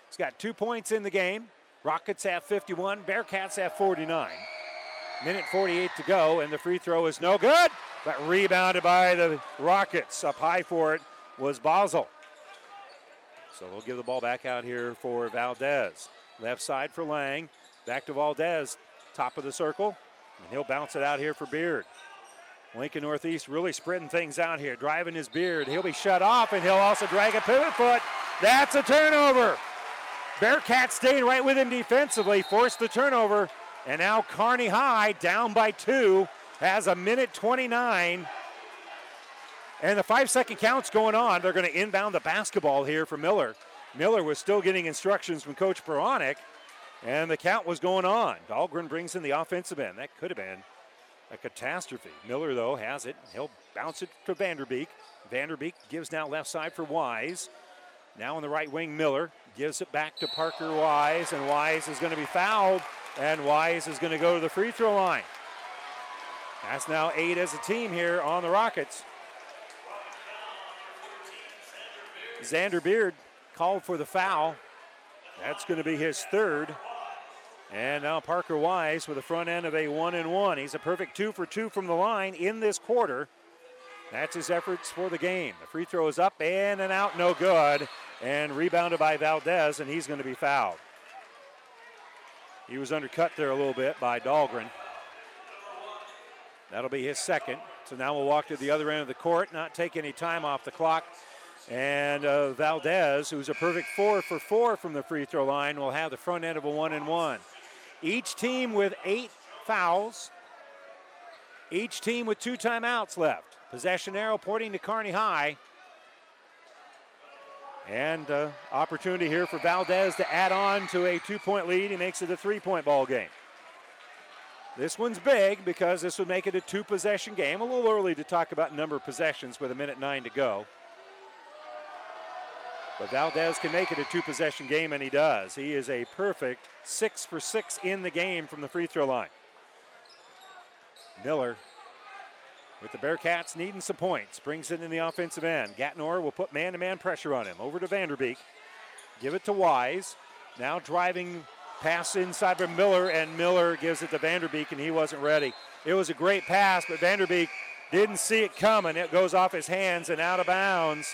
He's got two points in the game. Rockets have 51, Bearcats have 49. Minute 48 to go, and the free throw is no good, but rebounded by the Rockets. Up high for it was Basel. So we'll give the ball back out here for Valdez. Left side for Lang. Back to Valdez, top of the circle. And he'll bounce it out here for Beard. Lincoln Northeast really spreading things out here, driving his beard. He'll be shut off, and he'll also drag a pivot foot. That's a turnover. Bearcats stayed right with him defensively, forced the turnover, and now Kearney High down by two has a minute 29. And the five second count's going on. They're going to inbound the basketball here for Miller. Miller was still getting instructions from Coach Beranek, and the count was going on. Dahlgren brings in the offensive end. That could have been a catastrophe. Miller, though, has it. He'll bounce it to Vanderbeek. Vanderbeek gives now left side for Wise. Now on the right wing, Miller gives it back to Parker Wise, and Wise is going to be fouled, and Wise is going to go to the free throw line. That's now eight as a team here on the Rockets. Xander Beard called for the foul. That's going to be his third. And now Parker Wise with the front end of a one and one. He's a perfect two for two from the line in this quarter. That's his efforts for the game. The free throw is up and and out, no good. And rebounded by Valdez, and he's going to be fouled. He was undercut there a little bit by Dahlgren. That'll be his second. So now we'll walk to the other end of the court, not take any time off the clock. And uh, Valdez, who's a perfect four for four from the free throw line, will have the front end of a one and one. Each team with eight fouls. Each team with two timeouts left. Possession arrow pointing to Kearney High. And uh, opportunity here for Valdez to add on to a two-point lead. He makes it a three-point ball game. This one's big because this would make it a two-possession game. A little early to talk about number of possessions with a minute nine to go. But Valdez can make it a two possession game, and he does. He is a perfect six for six in the game from the free throw line. Miller with the Bearcats needing some points. Brings it in the offensive end. Gatnor will put man to man pressure on him. Over to Vanderbeek. Give it to Wise. Now driving pass inside from Miller, and Miller gives it to Vanderbeek, and he wasn't ready. It was a great pass, but Vanderbeek didn't see it coming. It goes off his hands and out of bounds.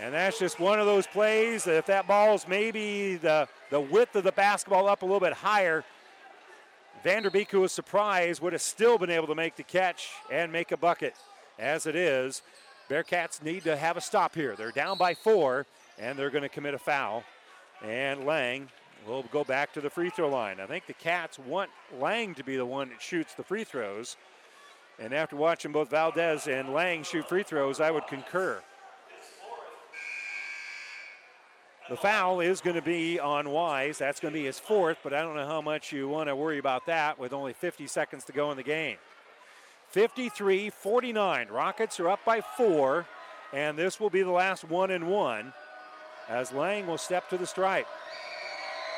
And that's just one of those plays that if that ball's maybe the, the width of the basketball up a little bit higher, Vanderbeek, who was surprised, would have still been able to make the catch and make a bucket. As it is, Bearcats need to have a stop here. They're down by four, and they're going to commit a foul. And Lang will go back to the free throw line. I think the Cats want Lang to be the one that shoots the free throws. And after watching both Valdez and Lang shoot free throws, I would concur. The foul is going to be on Wise. That's going to be his fourth, but I don't know how much you want to worry about that with only 50 seconds to go in the game. 53 49. Rockets are up by four, and this will be the last one and one as Lang will step to the stripe.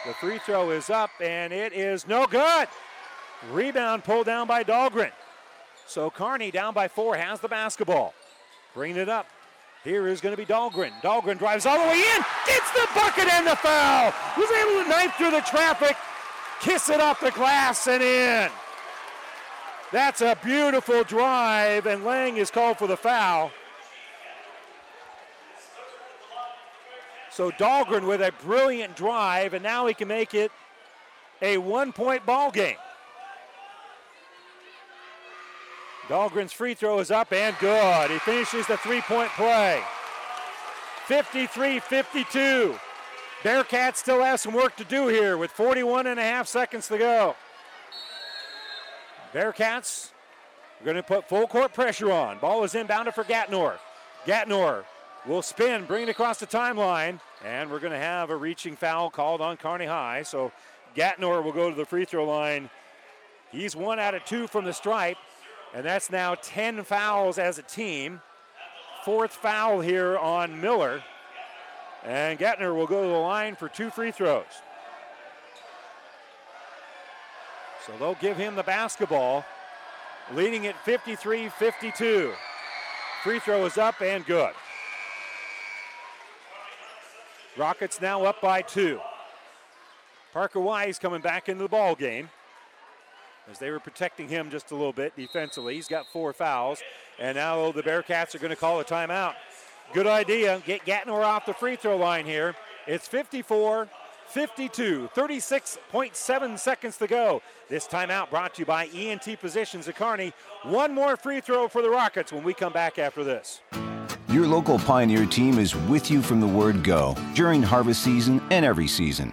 The free throw is up, and it is no good. Rebound pulled down by Dahlgren. So Kearney down by four has the basketball. Bringing it up here is going to be Dahlgren. Dahlgren drives all the way in, gets the bucket and the foul. Was able to knife through the traffic, kiss it off the glass and in. That's a beautiful drive, and Lang is called for the foul. So Dahlgren with a brilliant drive, and now he can make it a one-point ball game. Dahlgren's free throw is up and good. He finishes the three point play. 53 52. Bearcats still have some work to do here with 41 and a half seconds to go. Bearcats are going to put full court pressure on. Ball is inbounded for Gatnor. Gatnor will spin, bring it across the timeline, and we're going to have a reaching foul called on Kearney High. So Gatnor will go to the free throw line. He's one out of two from the stripe. And that's now 10 fouls as a team. Fourth foul here on Miller. And Gatnor will go to the line for two free throws. So they'll give him the basketball, leading at 53 52. Free throw is up and good. Rockets now up by two. Parker Wise coming back into the ball game as they were protecting him just a little bit defensively. He's got four fouls, and now the Bearcats are going to call a timeout. Good idea. Get Gatnor off the free throw line here. It's 54 52, 36.7 seconds to go. This timeout brought to you by ENT Physicians of Kearney. One more free throw for the Rockets when we come back after this. Your local Pioneer team is with you from the word go during harvest season and every season.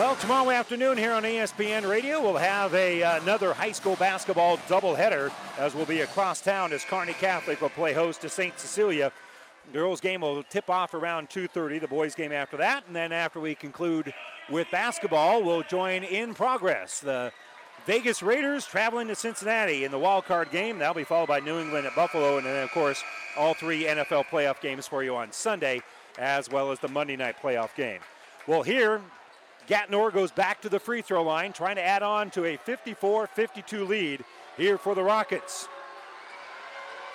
Well, tomorrow afternoon here on ESPN Radio, we'll have a, uh, another high school basketball doubleheader as we'll be across town as Kearney Catholic will play host to St. Cecilia. Girls' game will tip off around 2.30, the boys' game after that, and then after we conclude with basketball, we'll join in progress. The Vegas Raiders traveling to Cincinnati in the wild card game. That'll be followed by New England at Buffalo, and then, of course, all three NFL playoff games for you on Sunday, as well as the Monday night playoff game. Well, here, Gatnor goes back to the free throw line, trying to add on to a 54 52 lead here for the Rockets.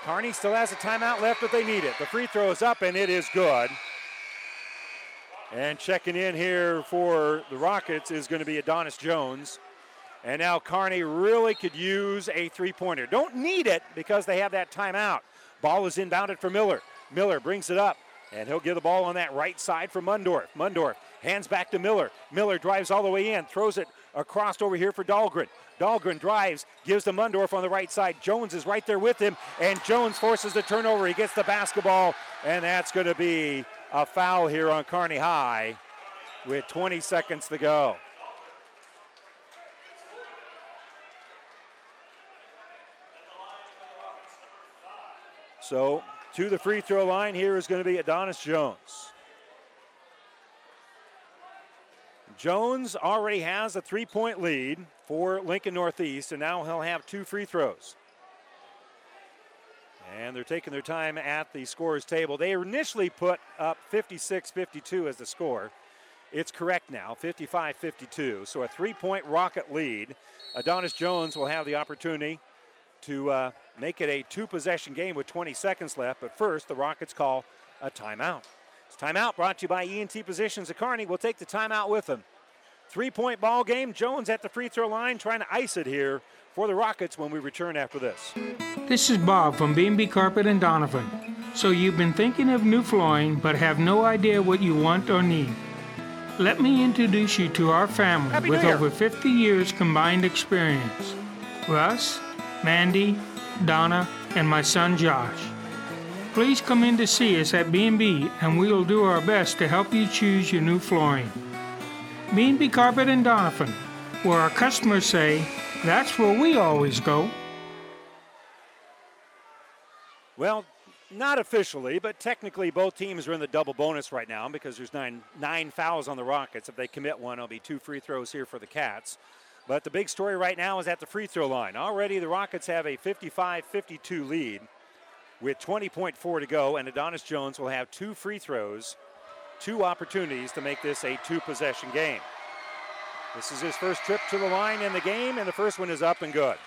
Kearney still has a timeout left if they need it. The free throw is up and it is good. And checking in here for the Rockets is going to be Adonis Jones. And now Kearney really could use a three pointer. Don't need it because they have that timeout. Ball is inbounded for Miller. Miller brings it up, and he'll give the ball on that right side for Mundorf. Mundorf Hands back to Miller. Miller drives all the way in, throws it across over here for Dahlgren. Dahlgren drives, gives to Mundorf on the right side. Jones is right there with him, and Jones forces the turnover. He gets the basketball, and that's going to be a foul here on Kearney High with 20 seconds to go. So to the free throw line here is going to be Adonis Jones. Jones already has a three point lead for Lincoln Northeast, and now he'll have two free throws. And they're taking their time at the scorer's table. They initially put up 56 52 as the score. It's correct now, 55 52. So a three point rocket lead. Adonis Jones will have the opportunity to uh, make it a two possession game with 20 seconds left. But first, the Rockets call a timeout. Timeout brought to you by ENT Physicians of Kearney. We'll take the timeout with them. Three point ball game. Jones at the free throw line trying to ice it here for the Rockets when we return after this. This is Bob from B&B Carpet and Donovan. So you've been thinking of new flooring but have no idea what you want or need. Let me introduce you to our family Happy with over 50 years combined experience. Russ, Mandy, Donna, and my son Josh. Please come in to see us at B&B and we will do our best to help you choose your new flooring. B&B Carpet and Donovan, where our customers say, that's where we always go. Well, not officially, but technically both teams are in the double bonus right now because there's nine nine fouls on the Rockets. If they commit one, it'll be two free throws here for the Cats. But the big story right now is at the free throw line. Already the Rockets have a 55-52 lead with 20.4 to go, and Adonis Jones will have two free throws, two opportunities to make this a two possession game. This is his first trip to the line in the game, and the first one is up and good.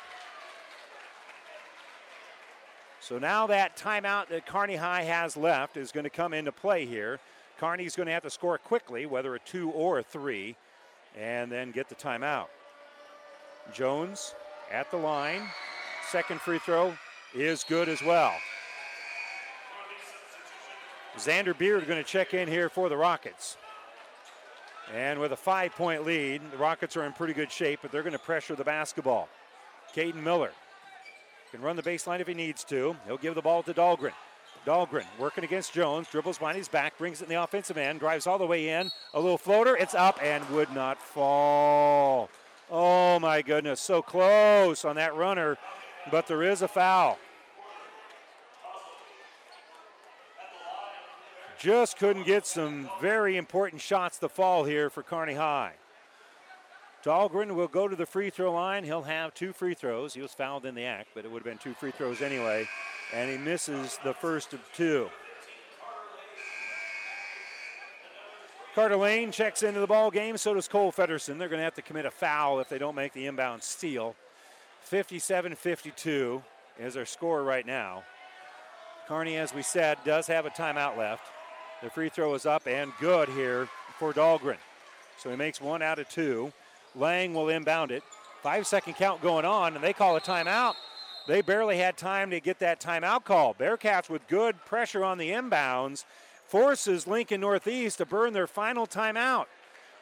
So now that timeout that Kearney High has left is going to come into play here. Kearney's going to have to score quickly, whether a two or a three, and then get the timeout. Jones at the line. Second free throw is good as well. Xander Beard going to check in here for the Rockets. And with a five point lead, the Rockets are in pretty good shape, but they're going to pressure the basketball. Caden Miller can run the baseline if he needs to. He'll give the ball to Dahlgren. Dahlgren working against Jones, dribbles behind his back, brings it in the offensive end, drives all the way in. A little floater, it's up and would not fall. Oh my goodness, so close on that runner, but there is a foul. Just couldn't get some very important shots to fall here for Kearney High. Dahlgren will go to the free throw line. He'll have two free throws. He was fouled in the act, but it would have been two free throws anyway. And he misses the first of two. Carter Lane checks into the ball game. So does Cole Fedderson. They're going to have to commit a foul if they don't make the inbound steal. 57 52 is our score right now. Kearney, as we said, does have a timeout left. The free throw is up and good here for Dahlgren. So he makes one out of two. Lang will inbound it. Five second count going on, and they call a timeout. They barely had time to get that timeout call. Bearcats with good pressure on the inbounds forces Lincoln Northeast to burn their final timeout.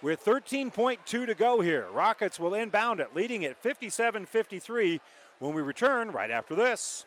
With 13.2 to go here, Rockets will inbound it, leading at 57 53 when we return right after this.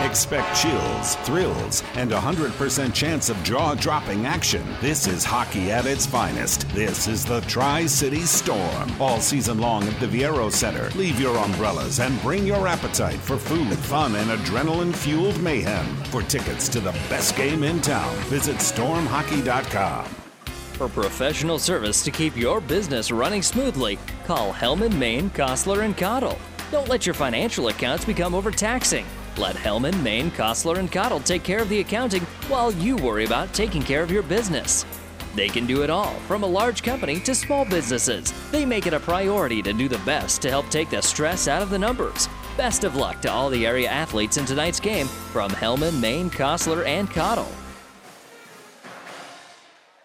Expect chills, thrills, and a 100% chance of jaw dropping action. This is hockey at its finest. This is the Tri City Storm. All season long at the Viaero Center. Leave your umbrellas and bring your appetite for food, fun, and adrenaline fueled mayhem. For tickets to the best game in town, visit stormhockey.com. For professional service to keep your business running smoothly, call Hellman, Maine, Kostler, and Cottle. Don't let your financial accounts become overtaxing. Let Hellman, Maine, Kostler, and Cottle take care of the accounting while you worry about taking care of your business. They can do it all, from a large company to small businesses. They make it a priority to do the best to help take the stress out of the numbers. Best of luck to all the area athletes in tonight's game from Hellman, Maine, Kostler, and Cottle.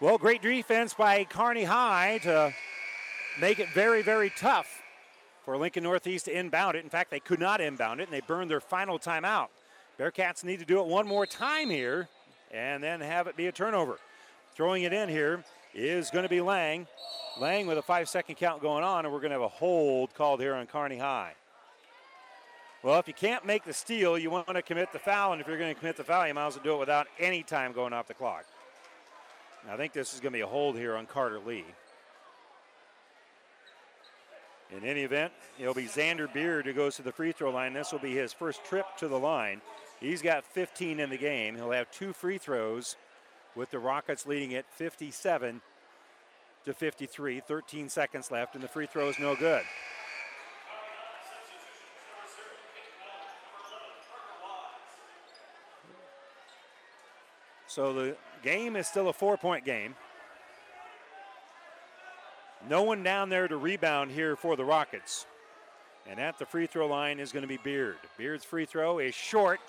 Well, great defense by Kearney High to make it very, very tough for Lincoln Northeast to inbound it. In fact, they could not inbound it, and they burned their final timeout. Bearcats need to do it one more time here and then have it be a turnover. Throwing it in here is going to be Lang. Lang with a five second count going on, and we're going to have a hold called here on Kearney High. Well, if you can't make the steal, you want to commit the foul, and if you're going to commit the foul, you might as well do it without any time going off the clock. I think this is going to be a hold here on Carter Lee. In any event, it'll be Xander Beard who goes to the free throw line. This will be his first trip to the line. He's got 15 in the game. He'll have two free throws with the Rockets leading it 57 to 53. 13 seconds left, and the free throw is no good. So the game is still a four point game. No one down there to rebound here for the Rockets. And at the free throw line is going to be Beard. Beard's free throw is short,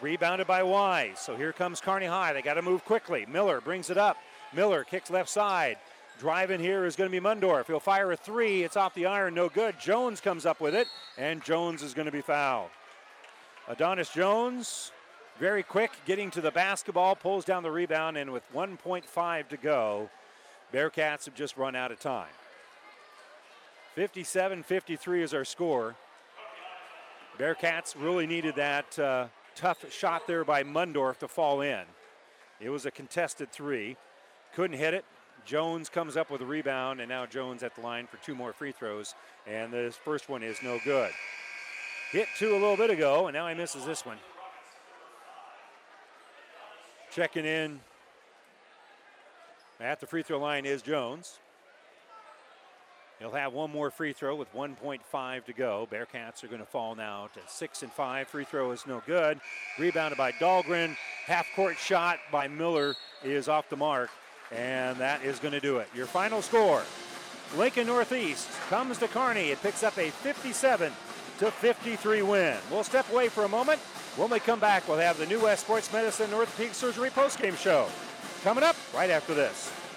rebounded by Wise. So here comes Kearney High. They got to move quickly. Miller brings it up. Miller kicks left side. Driving here is going to be Mundorf. He'll fire a three. It's off the iron, no good. Jones comes up with it, and Jones is going to be fouled. Adonis Jones, very quick, getting to the basketball, pulls down the rebound, and with 1.5 to go, Bearcats have just run out of time. 57 53 is our score. Bearcats really needed that uh, tough shot there by Mundorf to fall in. It was a contested three. Couldn't hit it. Jones comes up with a rebound, and now Jones at the line for two more free throws. And this first one is no good. Hit two a little bit ago, and now he misses this one. Checking in at the free throw line is Jones. He'll have one more free throw with 1.5 to go. Bearcats are going to fall now to six and five. Free throw is no good. Rebounded by Dahlgren. Half court shot by Miller is off the mark, and that is going to do it. Your final score Lincoln Northeast comes to Kearney. It picks up a 57 to 53 win. We'll step away for a moment. When we come back, we'll have the New West Sports Medicine and Orthopedic Surgery postgame show coming up right after this.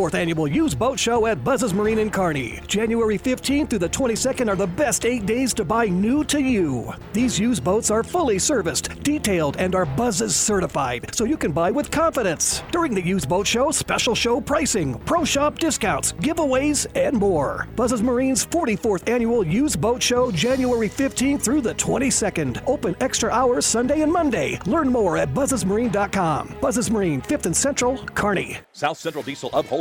44th Annual Used Boat Show at Buzz's Marine in Kearney. January 15th through the 22nd are the best eight days to buy new to you. These used boats are fully serviced, detailed, and are Buzz's certified, so you can buy with confidence. During the Used Boat Show, special show pricing, pro shop discounts, giveaways, and more. Buzz's Marine's 44th Annual Used Boat Show, January 15th through the 22nd. Open extra hours Sunday and Monday. Learn more at buzzesmarine.com. Buzz's Marine, 5th and Central, Kearney. South Central Diesel of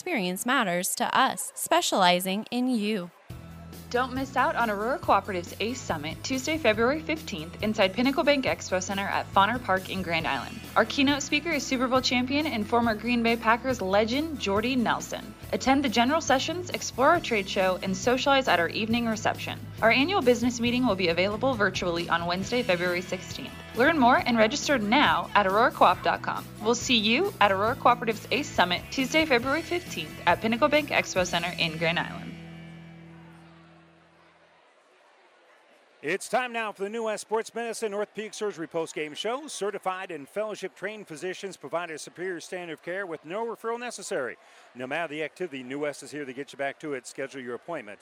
experience matters to us, specializing in you. Don't miss out on Aurora Cooperative's ACE Summit Tuesday, February 15th inside Pinnacle Bank Expo Center at Fonner Park in Grand Island. Our keynote speaker is Super Bowl champion and former Green Bay Packers legend Jordy Nelson. Attend the general sessions, explore our trade show, and socialize at our evening reception. Our annual business meeting will be available virtually on Wednesday, February 16th. Learn more and register now at auroracoop.com. We'll see you at Aurora Cooperative's ACE Summit Tuesday, February 15th at Pinnacle Bank Expo Center in Grand Island. It's time now for the New West Sports Medicine North Peak Surgery post-game show. Certified and fellowship-trained physicians provide a superior standard of care with no referral necessary. No matter the activity, New West is here to get you back to it. Schedule your appointment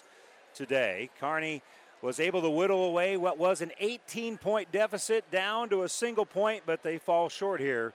today. Kearney was able to whittle away what was an 18-point deficit down to a single point, but they fall short here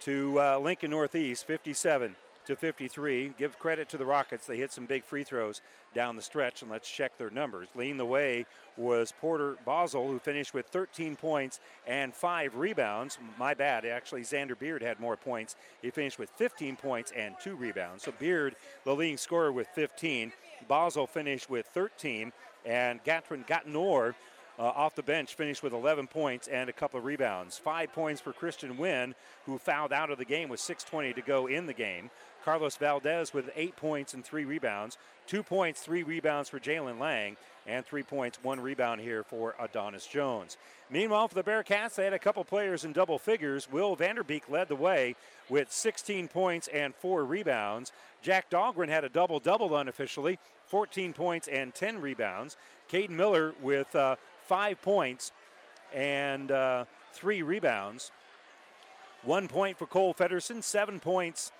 to uh, Lincoln Northeast, 57 to 53. Give credit to the Rockets. They hit some big free throws down the stretch, and let's check their numbers. Leading the way was Porter Basel, who finished with 13 points and five rebounds. My bad. Actually, Xander Beard had more points. He finished with 15 points and two rebounds. So Beard, the leading scorer, with 15. Basel finished with 13, and Gatrin Gatnor uh, off the bench, finished with 11 points and a couple of rebounds. Five points for Christian Wynn, who fouled out of the game with 6.20 to go in the game. Carlos Valdez with eight points and three rebounds. Two points, three rebounds for Jalen Lang, and three points, one rebound here for Adonis Jones. Meanwhile, for the Bearcats, they had a couple players in double figures. Will Vanderbeek led the way with 16 points and four rebounds. Jack Dahlgren had a double double unofficially, 14 points and 10 rebounds. Caden Miller with uh, five points and uh, three rebounds. One point for Cole Federson, seven points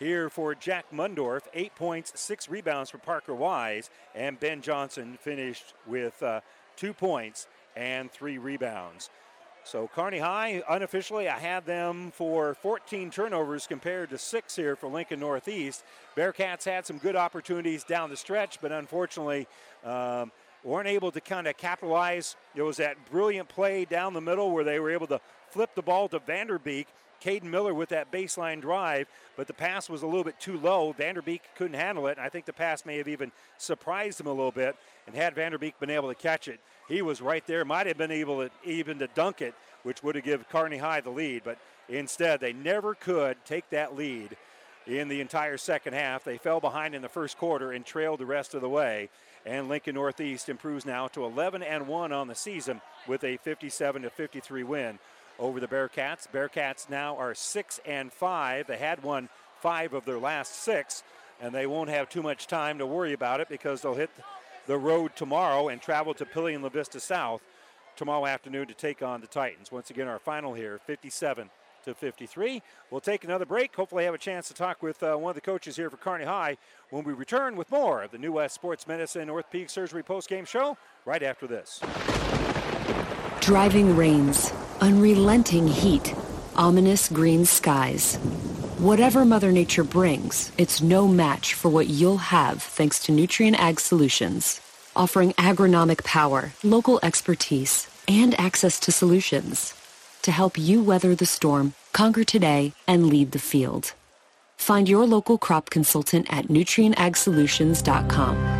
here for Jack Mundorf. Eight points, six rebounds for Parker Wise. And Ben Johnson finished with uh, two points and three rebounds. So Kearney High, unofficially, I had them for 14 turnovers compared to six here for Lincoln Northeast. Bearcats had some good opportunities down the stretch, but unfortunately um, weren't able to kind of capitalize. There was that brilliant play down the middle where they were able to flip the ball to Vanderbeek Caden Miller with that baseline drive, but the pass was a little bit too low. Vanderbeek couldn't handle it, and I think the pass may have even surprised him a little bit. And had Vanderbeek been able to catch it, he was right there. Might have been able to even to dunk it, which would have given Kearney High the lead. But instead, they never could take that lead in the entire second half. They fell behind in the first quarter and trailed the rest of the way. And Lincoln Northeast improves now to 11 and 1 on the season with a 57 to 53 win over the Bearcats. Bearcats now are 6 and 5. They had won 5 of their last 6 and they won't have too much time to worry about it because they'll hit the road tomorrow and travel to Papillion La Vista South tomorrow afternoon to take on the Titans. Once again, our final here 57 to 53. We'll take another break. Hopefully, have a chance to talk with uh, one of the coaches here for Kearney High when we return with more of the New West Sports Medicine North Peak Surgery post-game show right after this. Driving rains, unrelenting heat, ominous green skies. Whatever Mother Nature brings, it's no match for what you'll have thanks to Nutrien Ag Solutions, offering agronomic power, local expertise, and access to solutions to help you weather the storm, conquer today, and lead the field. Find your local crop consultant at nutrienagsolutions.com.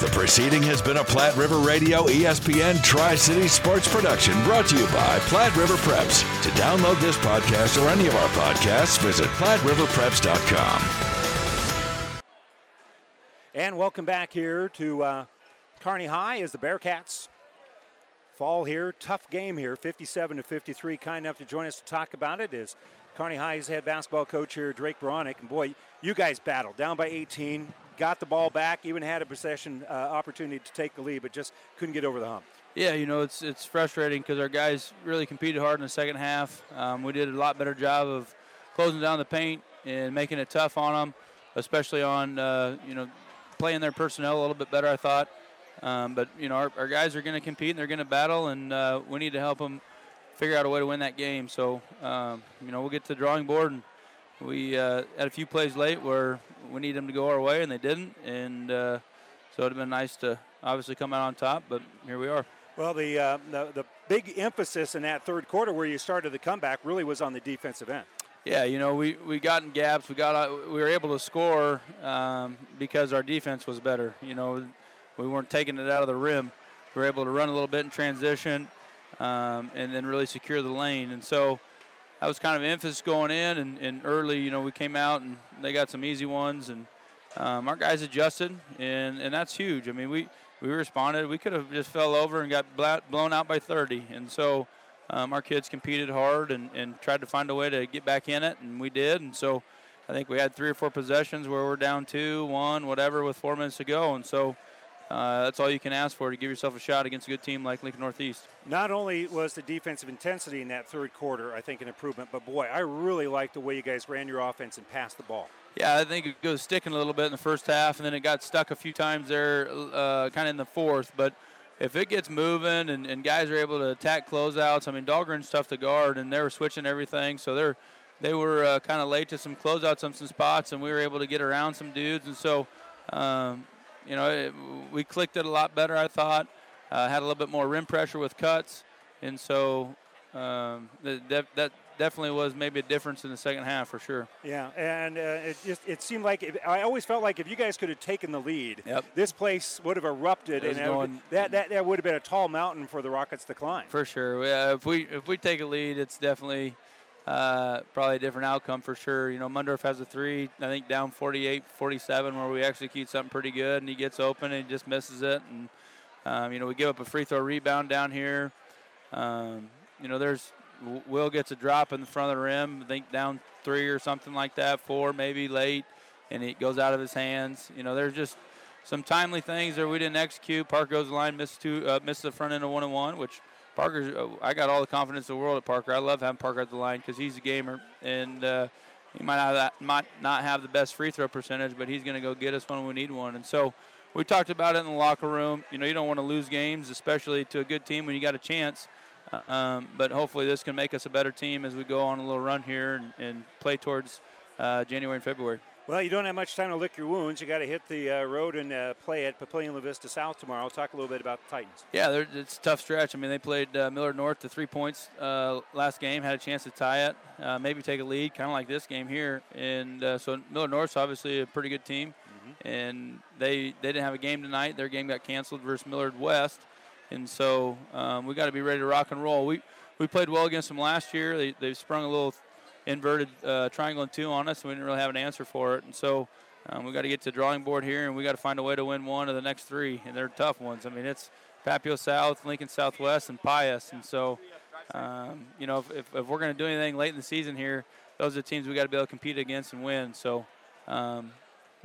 The proceeding has been a Platte River Radio ESPN Tri City Sports production brought to you by Platte River Preps. To download this podcast or any of our podcasts, visit PlatteRiverPreps.com. And welcome back here to uh, Kearney High as the Bearcats fall here. Tough game here, 57 to 53. Kind enough to join us to talk about it is Kearney High's head basketball coach here, Drake Beranek. And boy, you guys battled down by 18 got the ball back, even had a possession uh, opportunity to take the lead, but just couldn't get over the hump. Yeah, you know, it's it's frustrating because our guys really competed hard in the second half. Um, we did a lot better job of closing down the paint and making it tough on them, especially on, uh, you know, playing their personnel a little bit better, I thought. Um, but, you know, our, our guys are going to compete and they're going to battle, and uh, we need to help them figure out a way to win that game. So, um, you know, we'll get to the drawing board and we uh, had a few plays late where we need them to go our way, and they didn't. And uh, so it'd have been nice to obviously come out on top, but here we are. Well, the, uh, the, the big emphasis in that third quarter where you started the comeback really was on the defensive end. Yeah, you know, we, we got in gaps. We got we were able to score um, because our defense was better. You know, we weren't taking it out of the rim. We were able to run a little bit in transition um, and then really secure the lane. And so that was kind of emphasis going in. And, and, early, you know, we came out and they got some easy ones, and um, our guys adjusted, and, and that's huge. I mean, we, we responded. We could have just fell over and got blown out by 30. And so um, our kids competed hard and, and tried to find a way to get back in it, and we did. And so I think we had three or four possessions where we're down two, one, whatever, with four minutes to go. And so uh, that's all you can ask for to give yourself a shot against a good team like Lincoln Northeast. Not only was the defensive intensity in that third quarter, I think, an improvement, but boy, I really liked the way you guys ran your offense and passed the ball. Yeah, I think it goes sticking a little bit in the first half, and then it got stuck a few times there, uh, kind of in the fourth. But if it gets moving and, and guys are able to attack closeouts, I mean, Dahlgren's tough to guard, and they were switching everything, so they're they were uh, kind of late to some closeouts on some spots, and we were able to get around some dudes, and so. Um, you know, it, we clicked it a lot better, I thought. Uh, had a little bit more rim pressure with cuts, and so um, that, that definitely was maybe a difference in the second half for sure. Yeah, and uh, it just it seemed like if, I always felt like if you guys could have taken the lead, yep. this place would have erupted, and that, would, that, that that would have been a tall mountain for the Rockets to climb. For sure. Yeah, if we if we take a lead, it's definitely uh, probably a different outcome for sure. You know, Mundorf has a three, I think down 48, 47, where we execute something pretty good, and he gets open and he just misses it. And, um, you know, we give up a free throw rebound down here. Um, you know, there's Will gets a drop in the front of the rim, I think down three or something like that, four maybe late, and it goes out of his hands. You know, there's just some timely things that we didn't execute. Park goes the line, missed two, uh, missed the front end of one and one, which Parker. Uh, I got all the confidence in the world at Parker. I love having Parker at the line because he's a gamer, and uh, he might not, have, might not have the best free throw percentage, but he's going to go get us when we need one. And so we talked about it in the locker room. You know, you don't want to lose games, especially to a good team when you got a chance. Um, but hopefully, this can make us a better team as we go on a little run here and, and play towards uh, January and February. Well, you don't have much time to lick your wounds. You got to hit the uh, road and uh, play at Papillion La Vista South tomorrow. I'll talk a little bit about the Titans. Yeah, it's a tough stretch. I mean, they played uh, Millard North to three points uh, last game, had a chance to tie it, uh, maybe take a lead, kind of like this game here. And uh, so Millard North's obviously a pretty good team, mm-hmm. and they they didn't have a game tonight. Their game got canceled versus Millard West, and so um, we got to be ready to rock and roll. We we played well against them last year. They they sprung a little inverted uh, triangle and two on us, and we didn't really have an answer for it. And so um, we got to get to the drawing board here, and we got to find a way to win one of the next three, and they're tough ones. I mean, it's Papio South, Lincoln Southwest, and Pius, and so um, you know if, if, we're going to do anything late in the season here, those are the teams we got to be able to compete against and win. So um,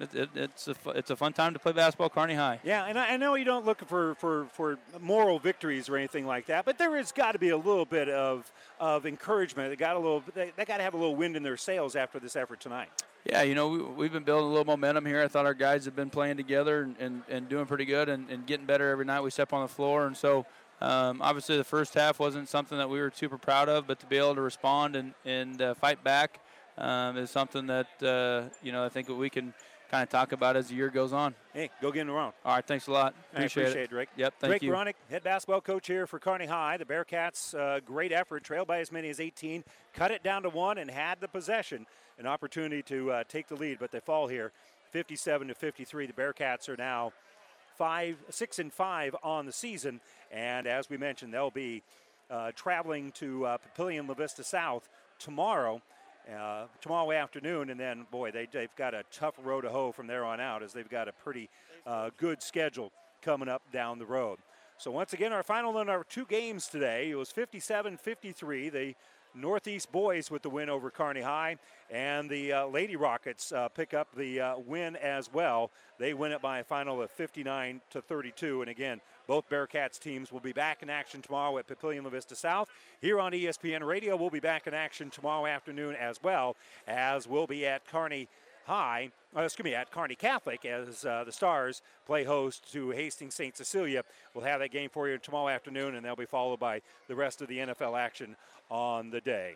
it, it, it's a it's a fun time to play basketball, Kearney High. Yeah, and I, I know you don't look for, for, for moral victories or anything like that, but there has got to be a little bit of of encouragement. They got a little they, they got to have a little wind in their sails after this effort tonight. Yeah, you know, we, have been building a little momentum here. I thought our guys have been playing together and, and, and doing pretty good and, and getting better every night we step on the floor. And so, um, obviously, the first half wasn't something that we were super proud of, but to be able to respond and, and uh, fight back um, is something that, uh, you know, I think we can – kind of talk about as the year goes on. Hey, go get in the round. All right, thanks a lot. Appreciate, appreciate it. Rick. Yep, thank Drake you. Drake head basketball coach here for Kearney High. The Bearcats, uh, great effort, trailed by as many as 18, cut it down to one, and had the possession, an opportunity to uh, take the lead, but they fall here, 57 to 53. The Bearcats are now five, six and five on the season, and as we mentioned, they'll be uh, traveling to uh, Papillion La Vista South tomorrow uh, tomorrow afternoon, and then boy, they, they've got a tough road to hoe from there on out, as they've got a pretty uh, good schedule coming up down the road. So once again, our final in our two games today, it was 57-53. The Northeast boys with the win over Kearney High, and the uh, Lady Rockets uh, pick up the uh, win as well. They win it by a final of 59 to 32. And again, both Bearcats teams will be back in action tomorrow at Papillion La Vista South. Here on ESPN Radio, we'll be back in action tomorrow afternoon as well, as we'll be at Kearney High, uh, excuse me, at Kearney Catholic as uh, the Stars play host to Hastings St. Cecilia. We'll have that game for you tomorrow afternoon, and they'll be followed by the rest of the NFL action on the day.